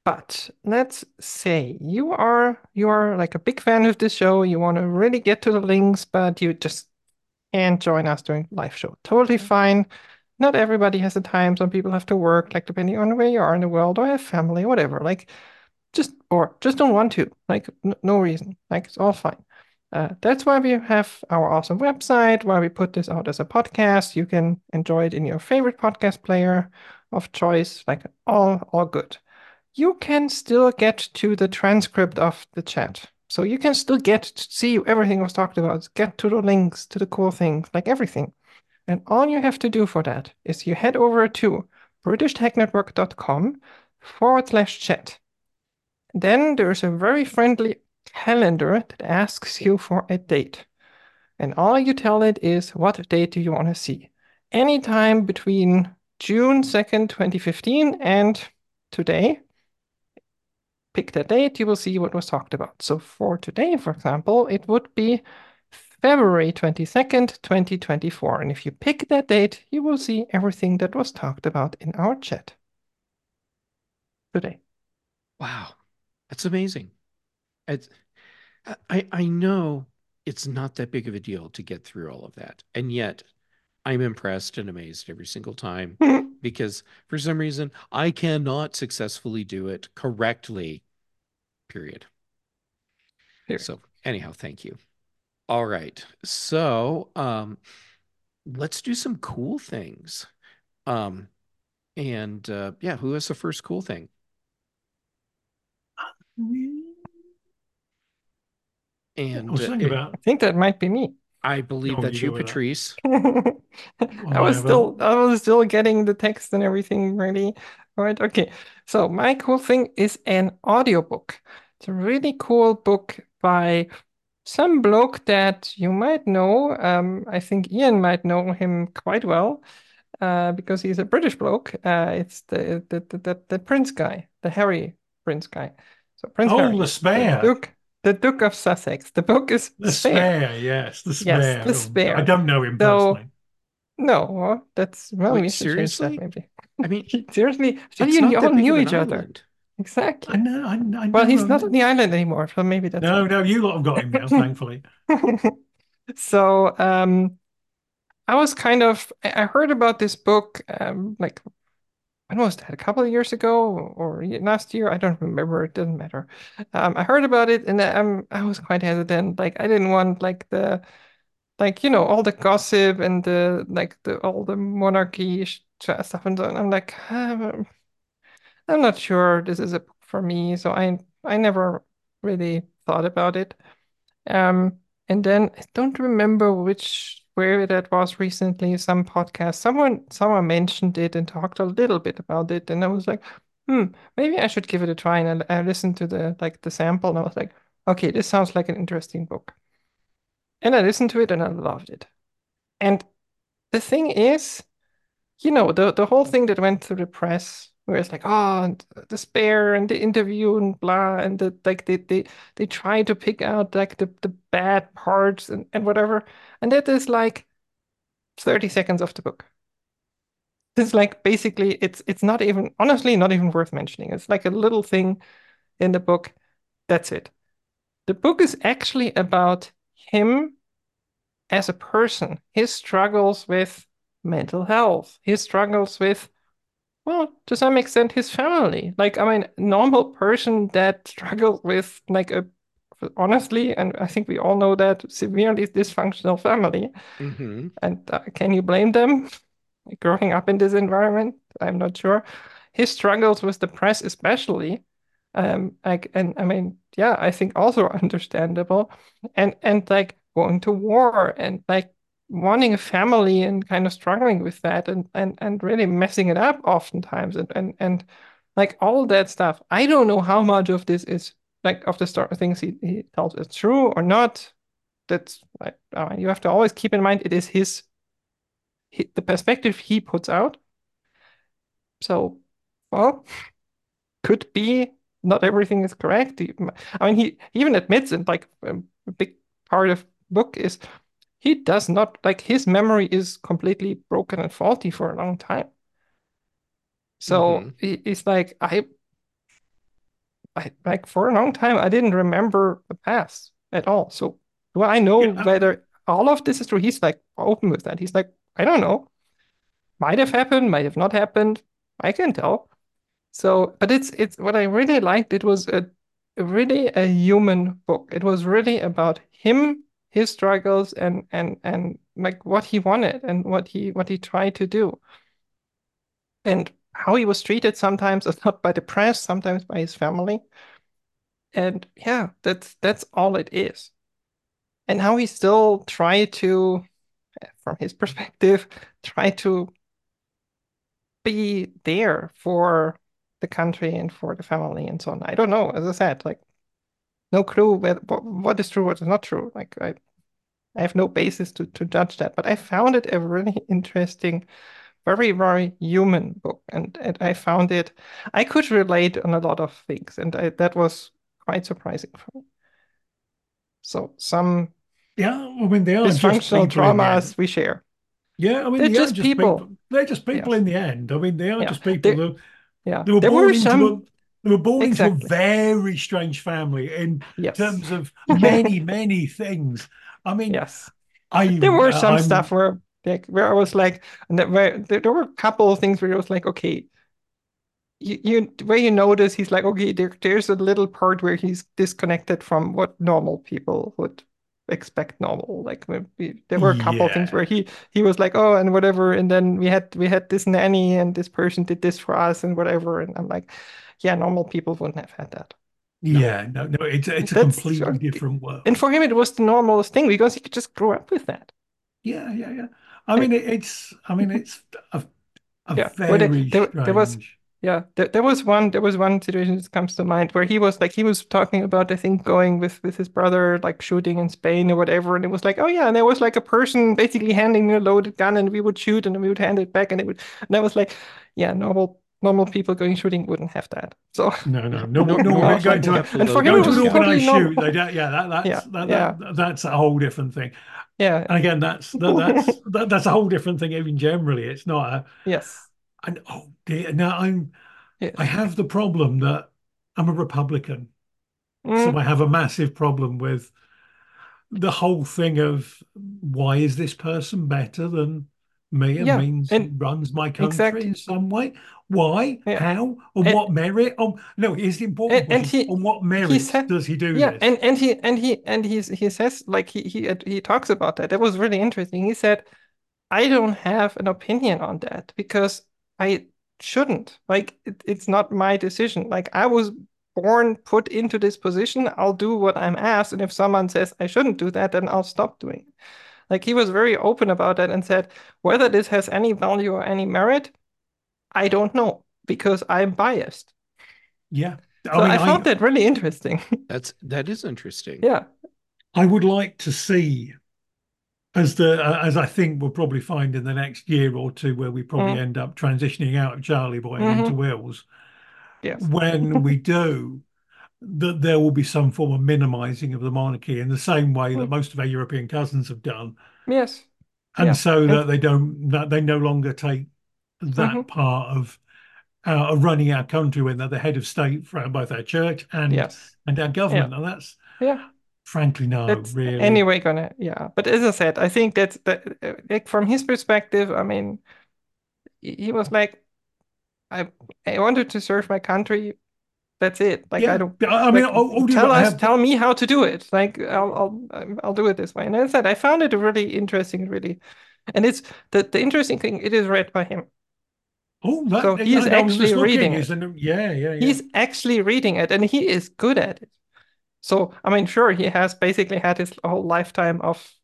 But let's say you are you are like a big fan of this show, you want to really get to the links, but you just can't join us during live show. Totally fine. Not everybody has the time. Some people have to work, like depending on where you are in the world, or have family, whatever. Like just or just don't want to. Like no reason. Like it's all fine. Uh, that's why we have our awesome website where we put this out as a podcast. You can enjoy it in your favorite podcast player of choice, like all all good. You can still get to the transcript of the chat. So you can still get to see everything was talked about, get to the links, to the cool things, like everything. And all you have to do for that is you head over to britishtechnetwork.com forward slash chat. Then there's a very friendly calendar that asks you for a date. And all you tell it is what date do you want to see? Anytime between June 2nd, 2015 and today. Pick that date, you will see what was talked about. So for today, for example, it would be February 22nd, 2024. And if you pick that date, you will see everything that was talked about in our chat today. Wow. That's amazing. It's, I, I know it's not that big of a deal to get through all of that. And yet I'm impressed and amazed every single time because for some reason I cannot successfully do it correctly, period. Here. So anyhow, thank you. All right. So um let's do some cool things. Um and uh yeah, who has the first cool thing? And I was uh, thinking it- about. I think that might be me. I believe that's you you, go with that. Patrice. I was still I was still getting the text and everything ready. All right, okay. So my cool thing is an audiobook. It's a really cool book by some bloke that you might know. Um, I think Ian might know him quite well, uh, because he's a British bloke. Uh, it's the the the, the, the Prince guy, the Harry Prince guy. So Prince Oh, Harry, the spare. Duke, the Duke of Sussex. The book is The Spare. spare, yes, the spare. Yes, spare. the Oh, spare. I don't know him So- personally. No, that's well, Wait, we should that seriously? maybe. I mean, Seriously, how it's you not all knew each other? island. Exactly. I know, I, I Well, know he's him. not on the island anymore, so maybe that's No, no, you lot have got him now, thankfully. So, um, I was kind of I heard about this book, um, like when was that? A couple of years ago or last year? I don't remember. It doesn't matter. Um, I heard about it and um, I was quite hesitant. Like I didn't want like the like you know all the gossip and the like the all the monarchy stuff and so on. I'm like "Ah, I'm not sure this is a book for me, so I I never really thought about it. Um, and then I don't remember which where that was recently, some podcast. Someone someone mentioned it and talked a little bit about it, and I was like, hmm, maybe I should give it a try. And I, I listened to the like the sample, and I was like, okay, this sounds like an interesting book. And I listened to it and I loved it. And the thing is, you know, the the whole thing that went through the press, where it's like, oh, despair and the interview and blah, and the like they they they try to pick out like the the bad parts and and whatever, and that is like 30 seconds of the book. It's like basically it's it's not even honestly not even worth mentioning. It's like a little thing in the book. That's it. The book is actually about him as a person, his struggles with mental health, his struggles with, well, to some extent, his family. Like, I mean, normal person that struggles with like a honestly, and I think we all know that severely dysfunctional family. hmm And uh, can you blame them growing up in this environment? I'm not sure. His struggles with the press, especially, um, like, and I mean, yeah, I think also understandable, and and like going to war and like wanting a family and kind of struggling with that and and and really messing it up oftentimes and and and like all that stuff. I don't know how much of this is like of the story things he, he tells is true or not that's like uh, you have to always keep in mind it is his, he, the perspective he puts out. So, well, could be not everything is correct. I mean, he, he even admits it. Like a big part of book is he does not like his memory is completely broken and faulty for a long time. So Mhm. he, he's like, I, I like for a long time I didn't remember the past at all. So do I know Yeah, whether all of this is true? He's like open with that. He's like, I don't know. Might have happened, might have not happened. I can tell. So, but it's it's what I really liked. It was a really a human book. It was really about him, his struggles, and and and like what he wanted and what he what he tried to do, and how he was treated sometimes, not by the press, sometimes by his family. And yeah, that's that's all it is. And how he still tried to, from his perspective, try to be there for the country and for the family and so on. I don't know. As I said, like no clue where, what, what is true, what is not true. Like I, I have no basis to to judge that. But I found it a really interesting, very very human book, and and I found it. I could relate on a lot of things, and I, that was quite surprising for me. So some Yeah, I mean, they are dysfunctional people in the end. traumas we share. Yeah, I mean, They're they just people. people. They're just people in the end. I mean, they are Yeah. just people who Yeah, they were there born were into some. a they were born into a very strange family in Yes. terms of many, many things. I mean, Yes. I There were uh, some I'm- stuff where like where I was like, and that where there, were a couple of things where I was like, okay, you, you where you notice he's like, okay, there, there's a little part where he's disconnected from what normal people would expect normal. Like maybe, there were a couple of things where he he was like, oh, and whatever, and then we had we had this nanny and this person did this for us and whatever, and I'm like, yeah, normal people wouldn't have had that. Yeah, no, no, it's it's a That's- completely different world. And for him, it was the normalest thing because he could just grow up with that. Yeah, yeah, yeah. I mean, it, it's I mean, it's a, a Yeah, well, there- very there- there was- Yeah, there, there was one there was one situation that comes to mind where he was like he was talking about I think going with with his brother like shooting in Spain or whatever and it was like oh yeah and there was like a person basically handing me a loaded gun and we would shoot and we would hand it back and it would and I was like yeah normal normal people going shooting wouldn't have that so No, no, no, No, no, no, we're going to and for him it to was an organized shoot. They don't, yeah, that, that's Yeah, that, yeah. that, that's a whole different thing. yeah And again, that's that, that's that, that's a whole different thing. Even generally, it's not a. yes And oh dear, now I'm yes I have the problem that I'm a Republican, so Mm, I have a massive problem with the whole thing of why is this person better than me and Yeah, means and- runs my country exactly. in some way? Why? Yeah. How? On And- what merit? On no, it's important And- and he- on what merit he said- does he do Yeah, this? and and he and he and he's he says like he he he talks about that. That was really interesting. He said, "I don't have an opinion on that because I shouldn't. Like it, it's not my decision. Like I was born put into this position. I'll do what I'm asked, and if someone says I shouldn't do that, then I'll stop doing it." Like he was very open about that and said, "Whether this has any value or any merit, I don't know because I'm biased." yeah. So I, found that really interesting. That's that is interesting. yeah. I would like to see, as the uh, as I think we'll probably find in the next year or two, where we probably Mm. end up transitioning out of Charlie Boy and into Wills. Yes. When we do, that there will be some form of minimising of the monarchy in the same way that Mm. most of our European cousins have done, Yes. and Yeah. so that they don't that they no longer take that Mhm. part of. Uh, of running our country when they're the head of state for both our church and Yes. and our government, and that's Yeah. frankly no, That's really. anyway gonna yeah. But as I said, I think that's that uh, like from his perspective, I mean, he he was like, I I wanted to serve my country. That's it. Like yeah, I don't I mean, like, all, all due- tell us, have- tell me how to do it. Like I'll I'll I'll do it this way. And as I said, I found it really interesting, really. And it's the the interesting thing. It is read by him. Oh, that, So eh, he's I actually reading looking, it. isn't it? Yeah, yeah, yeah. He's actually reading it, and he is good at it. So I mean, sure, he has basically had his whole lifetime of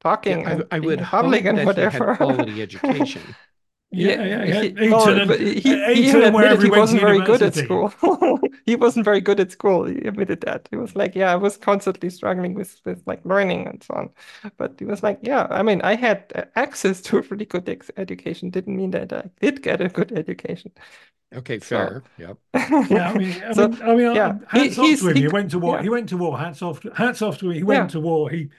talking Yeah, and I, I being would in hope public that and he whatever. had quality education. yeah, yeah, yeah. he- Eton well, and- but he, he Eton even and wherever admitted he wasn't very good at school. he wasn't very good at school. He admitted that. He was like, yeah, I was constantly struggling with with like learning and so on. But he was like, yeah, I mean, I had uh, access to a really good ex education. Didn't mean that I did get a good education. Okay, So- fair. Yep. Yeah, I mean, I So, mean, I mean, yeah, hats he- off to him. he- He went to war. yeah. He went to war. Hats off. To, hats off to him. He went Yeah. to war. He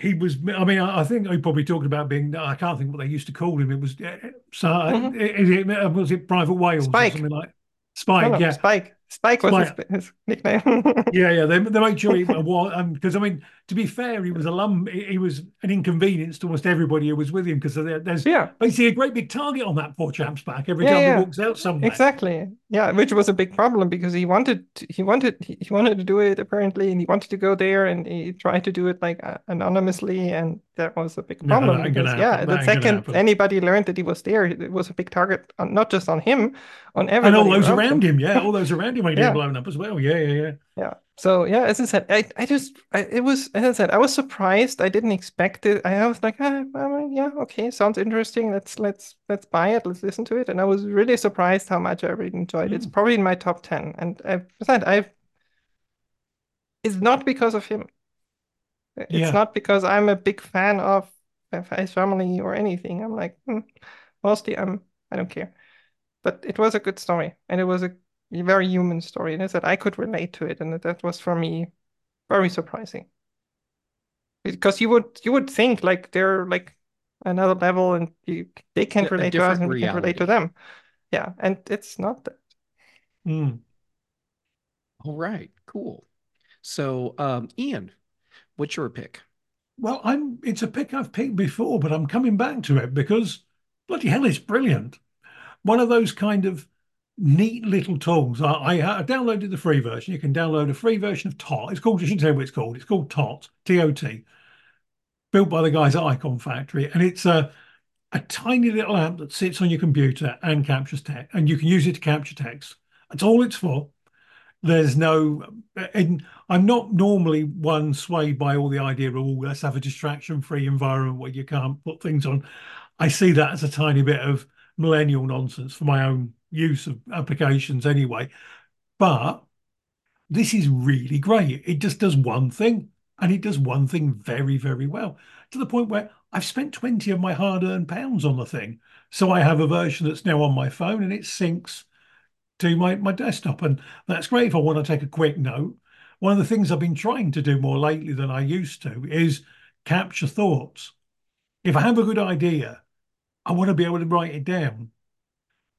he was. I mean, I, think he probably talked about being. I can't think what they used to call him. It was uh, so. Mhm. Is it, was it Private Wales Spike. or something like Spike? no, yeah, Spike. Spike was his, his nickname. Yeah, yeah, they, they sure he was, um, because I mean, to be fair, he was a lum, he, he was an inconvenience to almost everybody who was with him because there, there's Yeah, basically a great big target on that poor champ's back every Yeah, time yeah. he walks out somewhere. exactly. Yeah, which was a big problem because he wanted to, he wanted he, he wanted to do it apparently, and he wanted to go there, and he tried to do it like uh, anonymously, and that was a big problem that because yeah, the second anybody learned that he was there, it was a big target on not just on him, on everyone And all those around around him, yeah, all those around him are Yeah. getting blown up as well. Yeah, yeah, yeah. Yeah. So yeah, as I said, I, I just I, it was as I said, I was surprised. I didn't expect it. I was like, ah, I mean, yeah, okay, sounds interesting. Let's let's let's buy it. Let's listen to it. And I was really surprised how much I really enjoyed it. It's Mm. probably in my top ten. And I've said I've it's not because of him. It's Yeah. not because I'm a big fan of his family or anything. I'm like, hmm, mostly I'm I don't care. But it was a good story, and it was a very human story, and I said I could relate to it, and that, that was for me very surprising. Because you would you would think like they're like another level, and you, they can't a relate to us, different and we can relate to them. Yeah, and it's not that. Mm. All right, cool. So, um, Ian, what's your pick? Well, I'm. It's a pick I've picked before, but I'm coming back to it because bloody hell, it's brilliant. One of those kind of neat little tools. I, I, I downloaded the free version. You can download a free version of Tot. It's called. I shouldn't say what it's called. It's called Tot. T O T. Built by the guys at Icon Factory, and it's a a tiny little app that sits on your computer and captures text, and you can use it to capture text. That's all it's for. There's no, and I'm not normally one swayed by all the idea of, oh, let's have a distraction-free environment where you can't put things on. I see that as a tiny bit of millennial nonsense for my own use of applications anyway. But this is really great. It just does one thing, and it does one thing very, very well to the point where I've spent 20 of my hard-earned pounds on the thing. So I have a version that's now on my phone and it syncs to my, my desktop. And that's great if I want to take a quick note. One of the things I've been trying to do more lately than I used to is capture thoughts. If I have a good idea, I want to be able to write it down.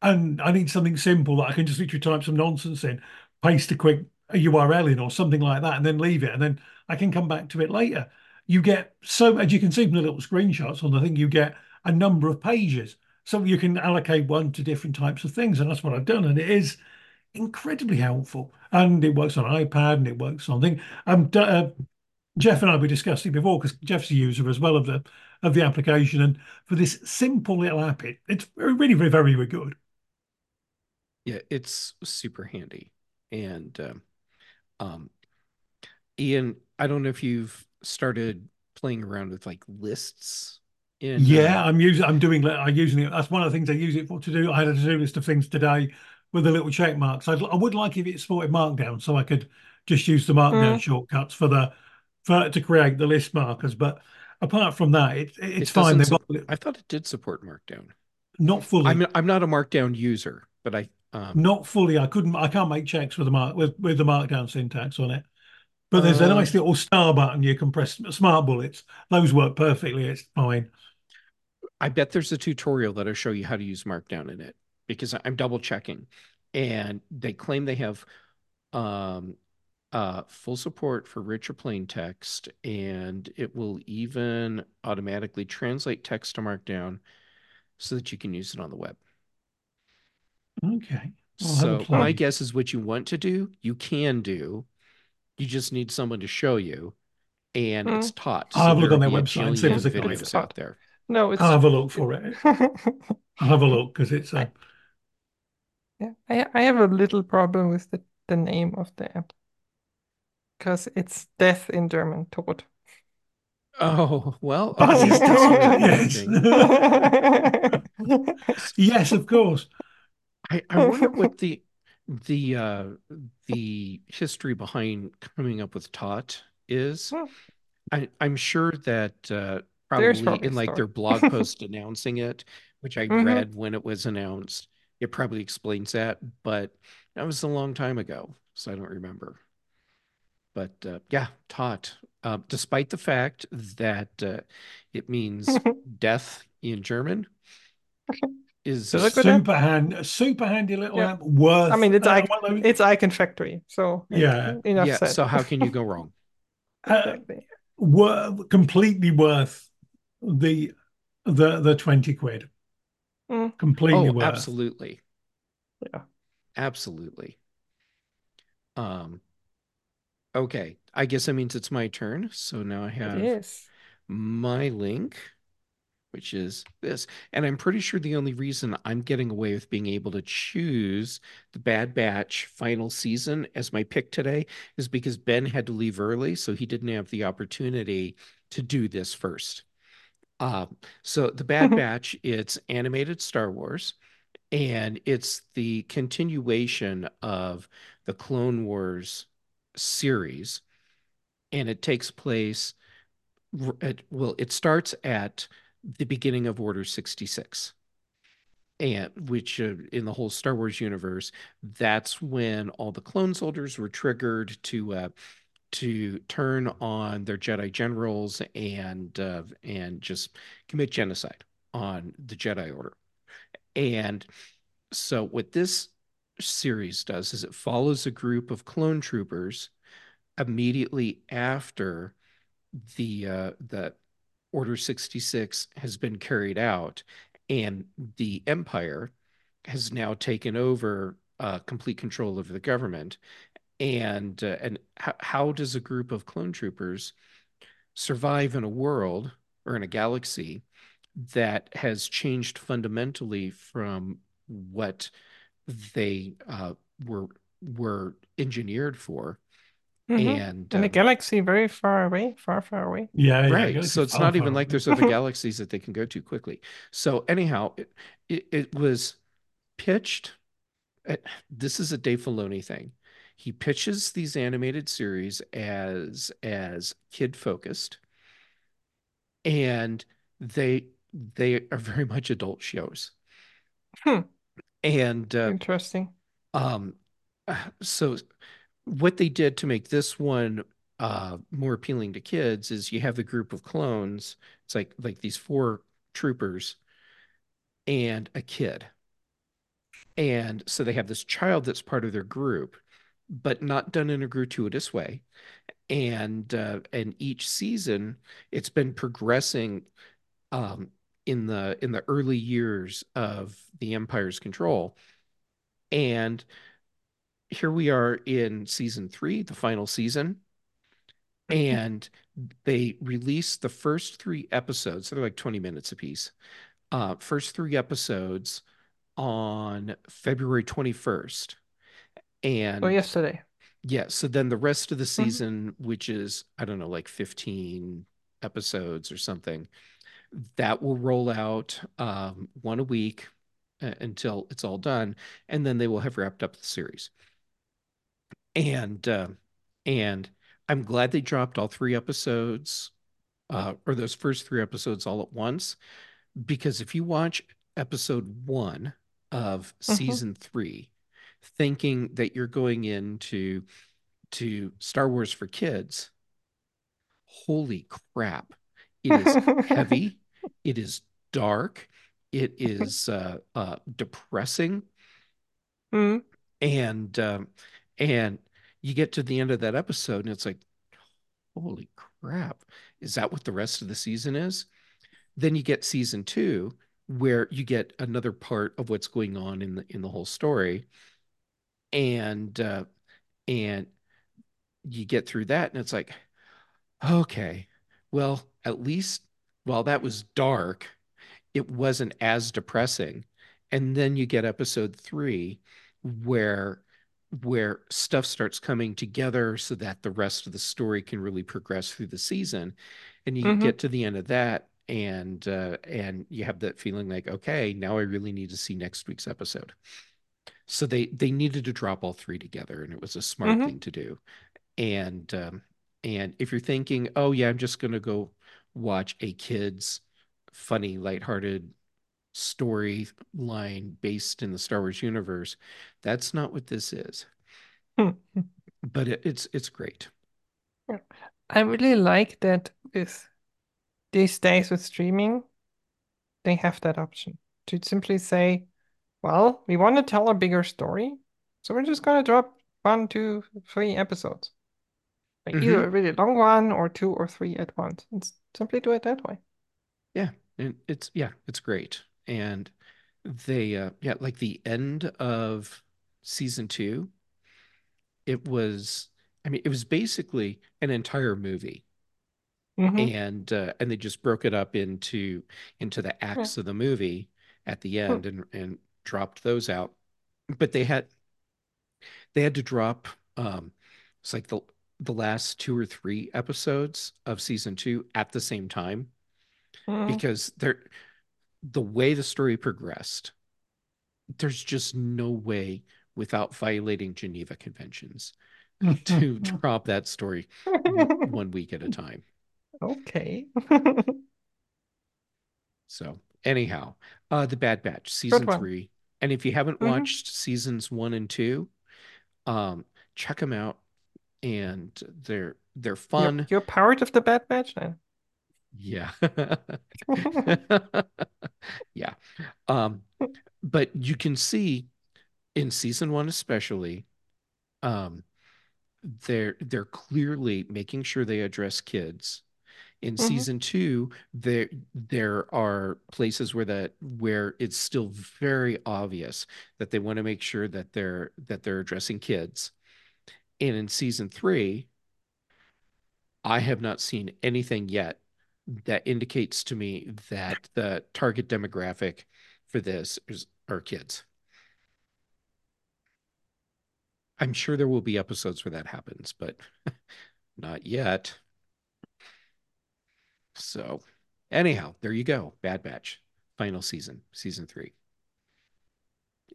And I need something simple that I can just literally type some nonsense in, paste a quick URL in or something like that, and then leave it. And then I can come back to it later. You get so, as you can see from the little screenshots on the thing, you get a number of pages. So you can allocate one to different types of things. And that's what I've done. And it is incredibly helpful. And it works on iPad and it works on thing. Um, uh, Jeff and I were discussing before because Jeff's a user as well of the of the application. And for this simple little app, it, it's really, very, very good. Yeah, it's super handy. And um, um, Ian, I don't know if you've started playing around with like lists in Yeah, uh, I'm using. I'm doing. I'm using it. That's one of the things I use it for to do. I had a to-do list of things today with the little check marks. I'd, I would like if it supported Markdown, so I could just use the Markdown Mm. shortcuts for the for to create the list markers. But apart from that, it, it's it fine. doesn't They've sup- got I thought it did support Markdown. not fully. I'm I'm not a Markdown user, but I um Not fully. I couldn't. I can't make checks with the mark with, with the Markdown syntax on it. But there's a Uh, nice little star button you can press. Smart bullets. Those work perfectly. It's fine. I bet there's a tutorial that'll show you how to use Markdown in it because I'm double checking, and they claim they have um, uh, full support for rich or plain text, and it will even automatically translate text to Markdown so that you can use it on the web. Okay. I'll So my guess is what you want to do, you can do. You just need someone to show you, and Hmm. it's taught. I'll have a look on their website and see if there's a guide. videos out there. No, it's I'll have a look for it. I'll have a look because it's a. Yeah, I I have a little problem with the, the name of the app because it's death in German, Tod. Oh, well, That okay, is that's a little good, interesting. yes. yes, of course. I, I wonder what the the uh the history behind coming up with tot is. Hmm. I, I'm sure that uh probably probably in like story. their blog post announcing it, which I Mhm. read when it was announced, it probably explains that, but that was a long time ago, so I don't remember. But uh, yeah, tot. uh, despite the fact that uh, it means death in German. Is Does it go down? super hand, super handy little Yeah. app. Worth. I mean, it's uh, icon, one it's Icon Factory, so Yeah. enough yeah. said. So how can you go wrong? uh, Exactly. completely worth the the the twenty quid. Mm. Completely Oh, worth. absolutely. Yeah. Absolutely. Um. Okay. I guess that means it's my turn. So now I have It is. my link, which is this. And I'm pretty sure the only reason I'm getting away with being able to choose the Bad Batch final season as my pick today is because Ben had to leave early, so he didn't have the opportunity to do this first. Um, so the Bad Batch, it's animated Star Wars, and it's the continuation of the Clone Wars series, and it takes place well, it starts at the beginning of Order 66. And which uh, in the whole Star Wars universe, that's when all the clone soldiers were triggered to uh, to turn on their Jedi generals and uh, and just commit genocide on the Jedi Order. And so what this series does is it follows a group of clone troopers immediately after the uh, the Order 66 has been carried out, and the Empire has now taken over uh, complete control of the government. And uh, and how, how does a group of clone troopers survive in a world or in a galaxy that has changed fundamentally from what they uh, were were engineered for? Mhm. And In a um, galaxy very far away, far, far away. Yeah, yeah. right so it's far, not far even like there's other galaxies that they can go to quickly so anyhow it, it, it was pitched at, this is a Dave Filoni thing he pitches these animated series as as kid focused and they they are very much adult shows Hmm. and uh, Interesting. um so what they did to make this one uh more appealing to kids is you have the group of clones it's like like these four troopers and a kid. And so they have this child that's part of their group but not done in a gratuitous way. And uh and each season it's been progressing um in the in the early years of the empire's control. And here we are in season three, the final season, and they released the first three episodes. So They're like 20 minutes apiece. Uh, first three episodes on February 21st. And Oh, yesterday. yeah, so then the rest of the season, which is, I don't know, like 15 episodes or something, that will roll out um, one a week uh, until it's all done. And then they will have wrapped up the series. And uh, and I'm glad they dropped all three episodes, uh, or those first three episodes all at once, because if you watch episode one of Mhm. season three, thinking that you're going into to Star Wars for kids, holy crap. It is heavy, it is dark, it is uh, uh, depressing, Mm. and um, and you get to the end of that episode, and it's like, holy crap, is that what the rest of the season is? Then you get season two, where you get another part of what's going on in the in the whole story, and uh, and you get through that, and it's like, okay, well, at least while that was dark, it wasn't as depressing. And then you get episode three, where where stuff starts coming together so that the rest of the story can really progress through the season. And you Mhm. get to the end of that, and uh, and you have that feeling like, okay, now I really need to see next week's episode. So they they needed to drop all three together, and it was a smart Mhm. thing to do. And um, and if you're thinking, oh yeah, I'm just gonna go watch a kid's funny, lighthearted storyline based in the Star Wars universe, that's not what this is. But it, it's it's great. I really like that with these days with streaming, they have that option to simply say, well, we want to tell a bigger story, so we're just gonna drop one, two, three episodes. Like Mhm. either a really long one or two or three at once. And simply do it that way. Yeah, and it's yeah, it's great. And they uh yeah, like the end of season two, it was I mean, it was basically an entire movie. Mhm. And uh and they just broke it up into into the acts of the movie at the end and and dropped those out. But they had they had to drop um it's like the the last two or three episodes of season two at the same time Mhm. because they're the way the story progressed, there's just no way without violating Geneva Conventions to drop that story one week at a time. Okay. So, anyhow, uh, The Bad Batch, season three. And if you haven't Mhm. watched seasons one and two, um, check them out. And they're they're You're, fun. you're part of the Bad Batch then. Yeah. Yeah. Um, but you can see in season one especially, um, they're they're clearly making sure they address kids. In Mhm. season two, there there are places where that where it's still very obvious that they want to make sure that they're that they're addressing kids. And in season three, I have not seen anything yet that indicates to me that the target demographic for this is are kids. I'm sure there will be episodes where that happens, but not yet. So, anyhow, there you go. Bad Batch, final season, season three.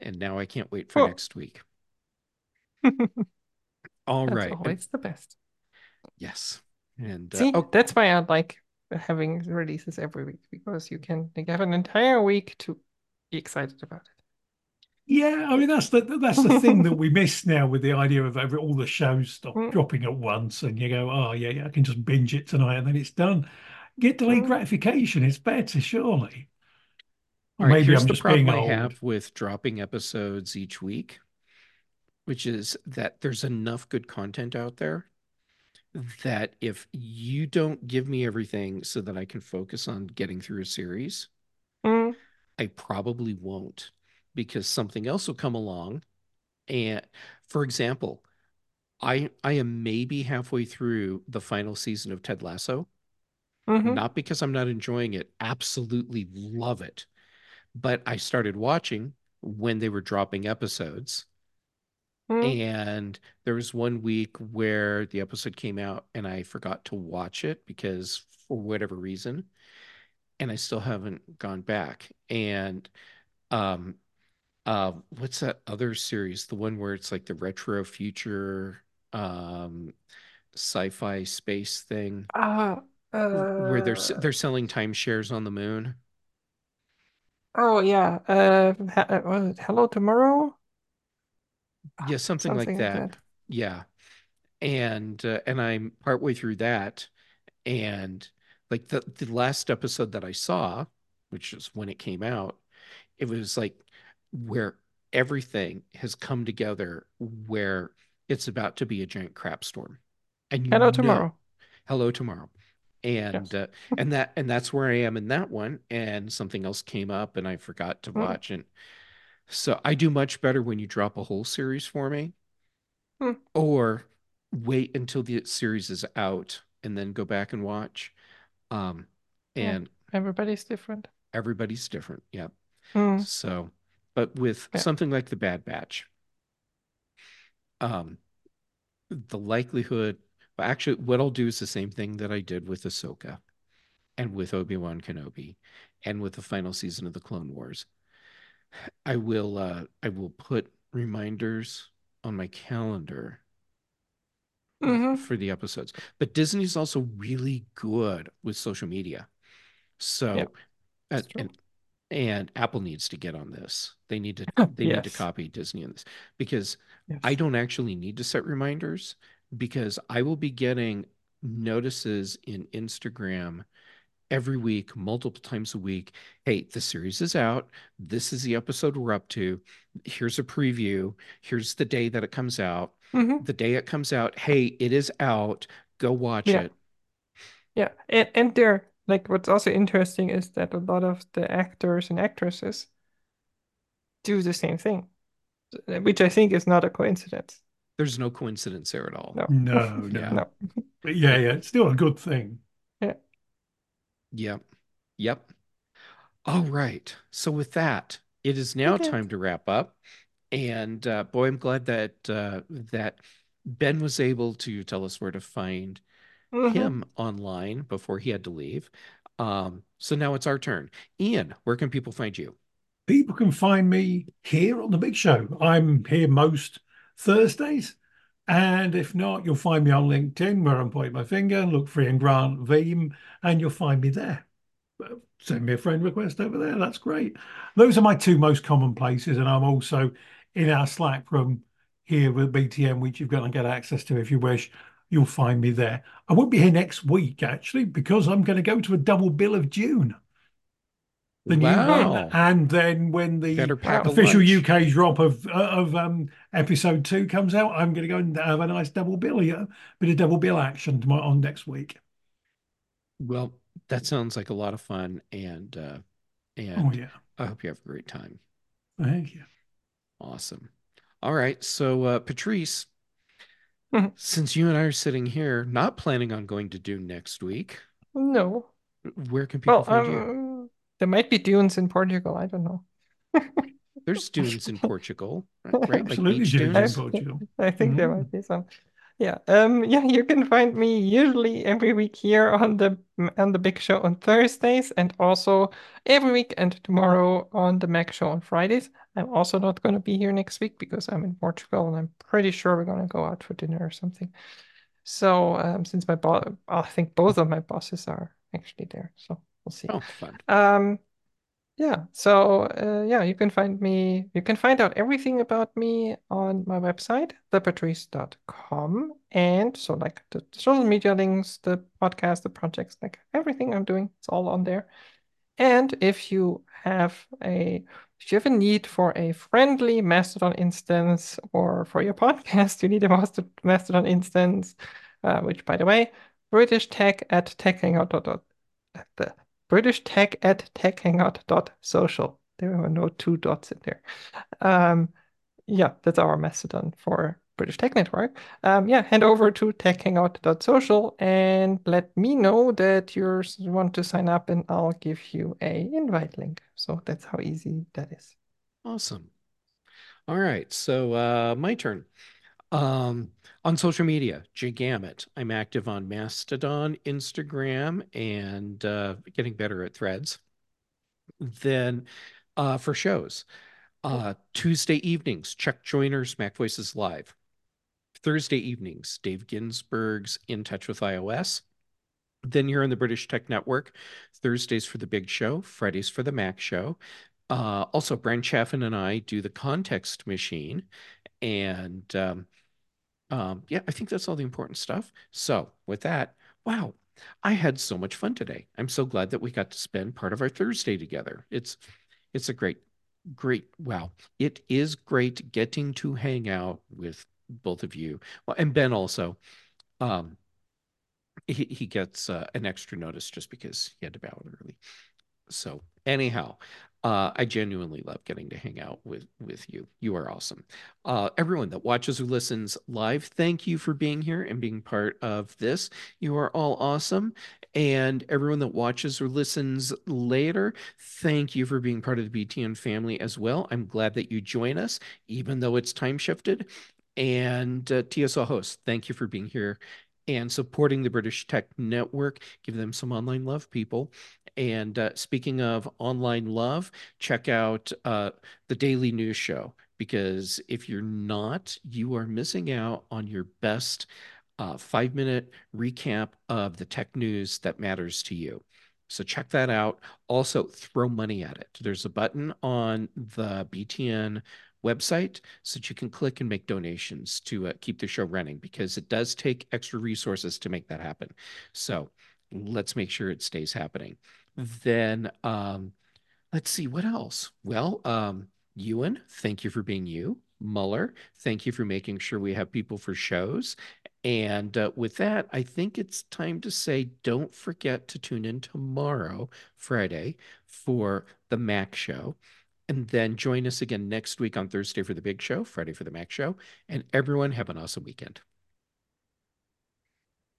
And now I can't wait for Cool. next week. All That's right. Always the best. yes. And uh, See, oh, that's why I like having releases every week because you can like have an entire week to be excited about it. Yeah, I mean that's the that's the thing that we miss now with the idea of every, all the shows stop Mm. dropping at once, and you go, oh yeah, yeah, I can just binge it tonight, and then it's done. Get delayed Mm. gratification. It's better, surely. Or All right, maybe here's I'm the just being problem I old. have with dropping episodes each week, which is that there's enough good content out there that if you don't give me everything so that I can focus on getting through a series, Mm. I probably won't because something else will come along. And for example, I I am maybe halfway through the final season of Ted Lasso. Mhm. Not because I'm not enjoying it, absolutely love it. But I started watching when they were dropping episodes. Mm. And there was one week where the episode came out and I forgot to watch it because for whatever reason, and I still haven't gone back. And um uh what's that other series? The one where it's like the retro future um sci-fi space thing Ah, where they're uh, they're selling timeshares on the moon. oh yeah, uh, uh, Hello Tomorrow? Yeah, something like Something like that. Yeah. And uh, and I'm partway through that and like the the last episode that I saw, which is when it came out, it was like where everything has come together where it's about to be a giant crap storm. And you Hello know Tomorrow. hello tomorrow. And Yes. uh, and that and that's where I am in that one. And something else came up and I forgot to Mm. watch it. So I do much better when you drop a whole series for me, Hmm. or wait until the series is out and then go back and watch. Um, Yeah. and Everybody's different. everybody's different. Yep. Mm. So, but with Yeah. something like the Bad Batch, um, the likelihood, well, actually, what I'll do is the same thing that I did with Ahsoka and with Obi-Wan Kenobi and with the final season of the Clone Wars. I will uh I will put reminders on my calendar Mhm. for the episodes. But Disney's also really good with social media. So Yeah, uh, and and Apple needs to get on this. They need to they need to copy Disney on this because Yes. I don't actually need to set reminders because I will be getting notices in Instagram every week, multiple times a week. Hey, the series is out. This is the episode we're up to. Here's a preview. Here's the day that it comes out. Mhm. The day it comes out, hey, it is out. Go watch Yeah. it. Yeah, and and they're like what's also interesting is that a lot of the actors and actresses do the same thing, which I think is not a coincidence. There's no coincidence there at all. No. No, no. Yeah. No. Yeah, yeah, it's still a good thing. Yep. Yep. All right. So with that, it is now Okay. time to wrap up. And uh, boy, I'm glad that uh, that Ben was able to tell us where to find Mhm. him online before he had to leave. Um, so now it's our turn. Ian, where can people find you? People can find me here on the Big Show. I'm here most Thursdays. And if not, you'll find me on LinkedIn where I'm pointing my finger, look for Ian Grant Veeam, and you'll find me there. Send me a friend request over there. That's great. Those are my two most common places. And I'm also in our Slack room here with BTM, which you've got to get access to if you wish. You'll find me there. I won't be here next week, actually, because I'm going to go to a double bill of Dune. The new Wow. one, and then when the Better pack a official lunch. UK drop of uh, of um, episode two comes out, I'm going to go and have a nice double bill, yeah, bit of double bill action tomorrow on next week. Well, that sounds like a lot of fun, and uh, Oh yeah, I hope you have a great time. thank you. Awesome. All right. So, uh, Patrice, Mhm. since you and I are sitting here, not planning on going to Dune next week, No. where can people Well, find you? There might be dunes in Portugal. I don't know. There's dunes in Portugal, right? right? Absolutely, beach dunes in. Portugal. I think there Mm. might be some. Yeah. Um. Yeah. You can find me usually every week here on the on the Big Show on Thursdays, and also every week and tomorrow on the Mac Show on Fridays. I'm also not going to be here next week because I'm in Portugal, and I'm pretty sure we're going to go out for dinner or something. So, um, since my boss, I think both of my bosses are actually there, so we'll see. Oh, fun. Um, yeah, so uh, yeah, you can find me, you can find out everything about me on my website, thepatrice.com. And so, like the social media links, the podcast, the projects, like everything I'm doing, it's all on there. And if you have a if you have a need for a friendly Mastodon instance or for your podcast, you need a Mastodon instance, uh, which by the way, British Tech at techhangout dot dot the British Tech at techhangout dot social. There are no two dots in there. Um, yeah, that's our Mastodon for British Tech Network. Um, yeah, head over to techhangout.social and let me know that you want to sign up, and I'll give you a invite link. So that's how easy that is. Awesome. All right. So, uh, my turn. Um, on social media, Gigamut. I'm active on Mastodon, Instagram, and uh, getting better at threads. Then, uh, for shows, uh, Tuesday evenings, Chuck Joiner's Mac Voices Live. Thursday evenings, Dave Ginsburg's In Touch with iOS. Then here on the British Tech Network, Thursdays for the Big Show, Fridays for the Mac Show. Uh, also, Bryan Chaffin and I do the Context Machine, and um, um, yeah, I think that's all the important stuff. So, with that, wow, I had so much fun today. I'm so glad that we got to spend part of our Thursday together. It's it's a great, great, wow. It is great getting to hang out with both of you. Well, and Ben also. Um, he, he gets uh, an extra notice just because he had to bow out early. So anyhow, uh, I genuinely love getting to hang out with with you. You are awesome. Uh, everyone that watches or listens live, thank you for being here and being part of this. You are all awesome. And everyone that watches or listens later, thank you for being part of the BTN family as well. I'm glad that you join us, even though it's time shifted. And uh, TSL hosts, thank you for being here and supporting the British Tech Network. Give them some online love, people. And uh, speaking of online love, check out uh, the Daily News Show because if you're not, you are missing out on your best uh, five minute recap of the tech news that matters to you. So check that out. Also, throw money at it. There's a button on the BTN website so that you can click and make donations to uh, keep the show running because it does take extra resources to make that happen. So let's make sure it stays happening. Then um, let's see what else. Well, um, Ewan, thank you for being you. Muller, thank you for making sure we have people for shows. And uh, with that, I think it's time to say don't forget to tune in tomorrow, Friday, for the Mac Show. And then join us again next week on Thursday for the big show, Friday for the Mac Show. And everyone have an awesome weekend.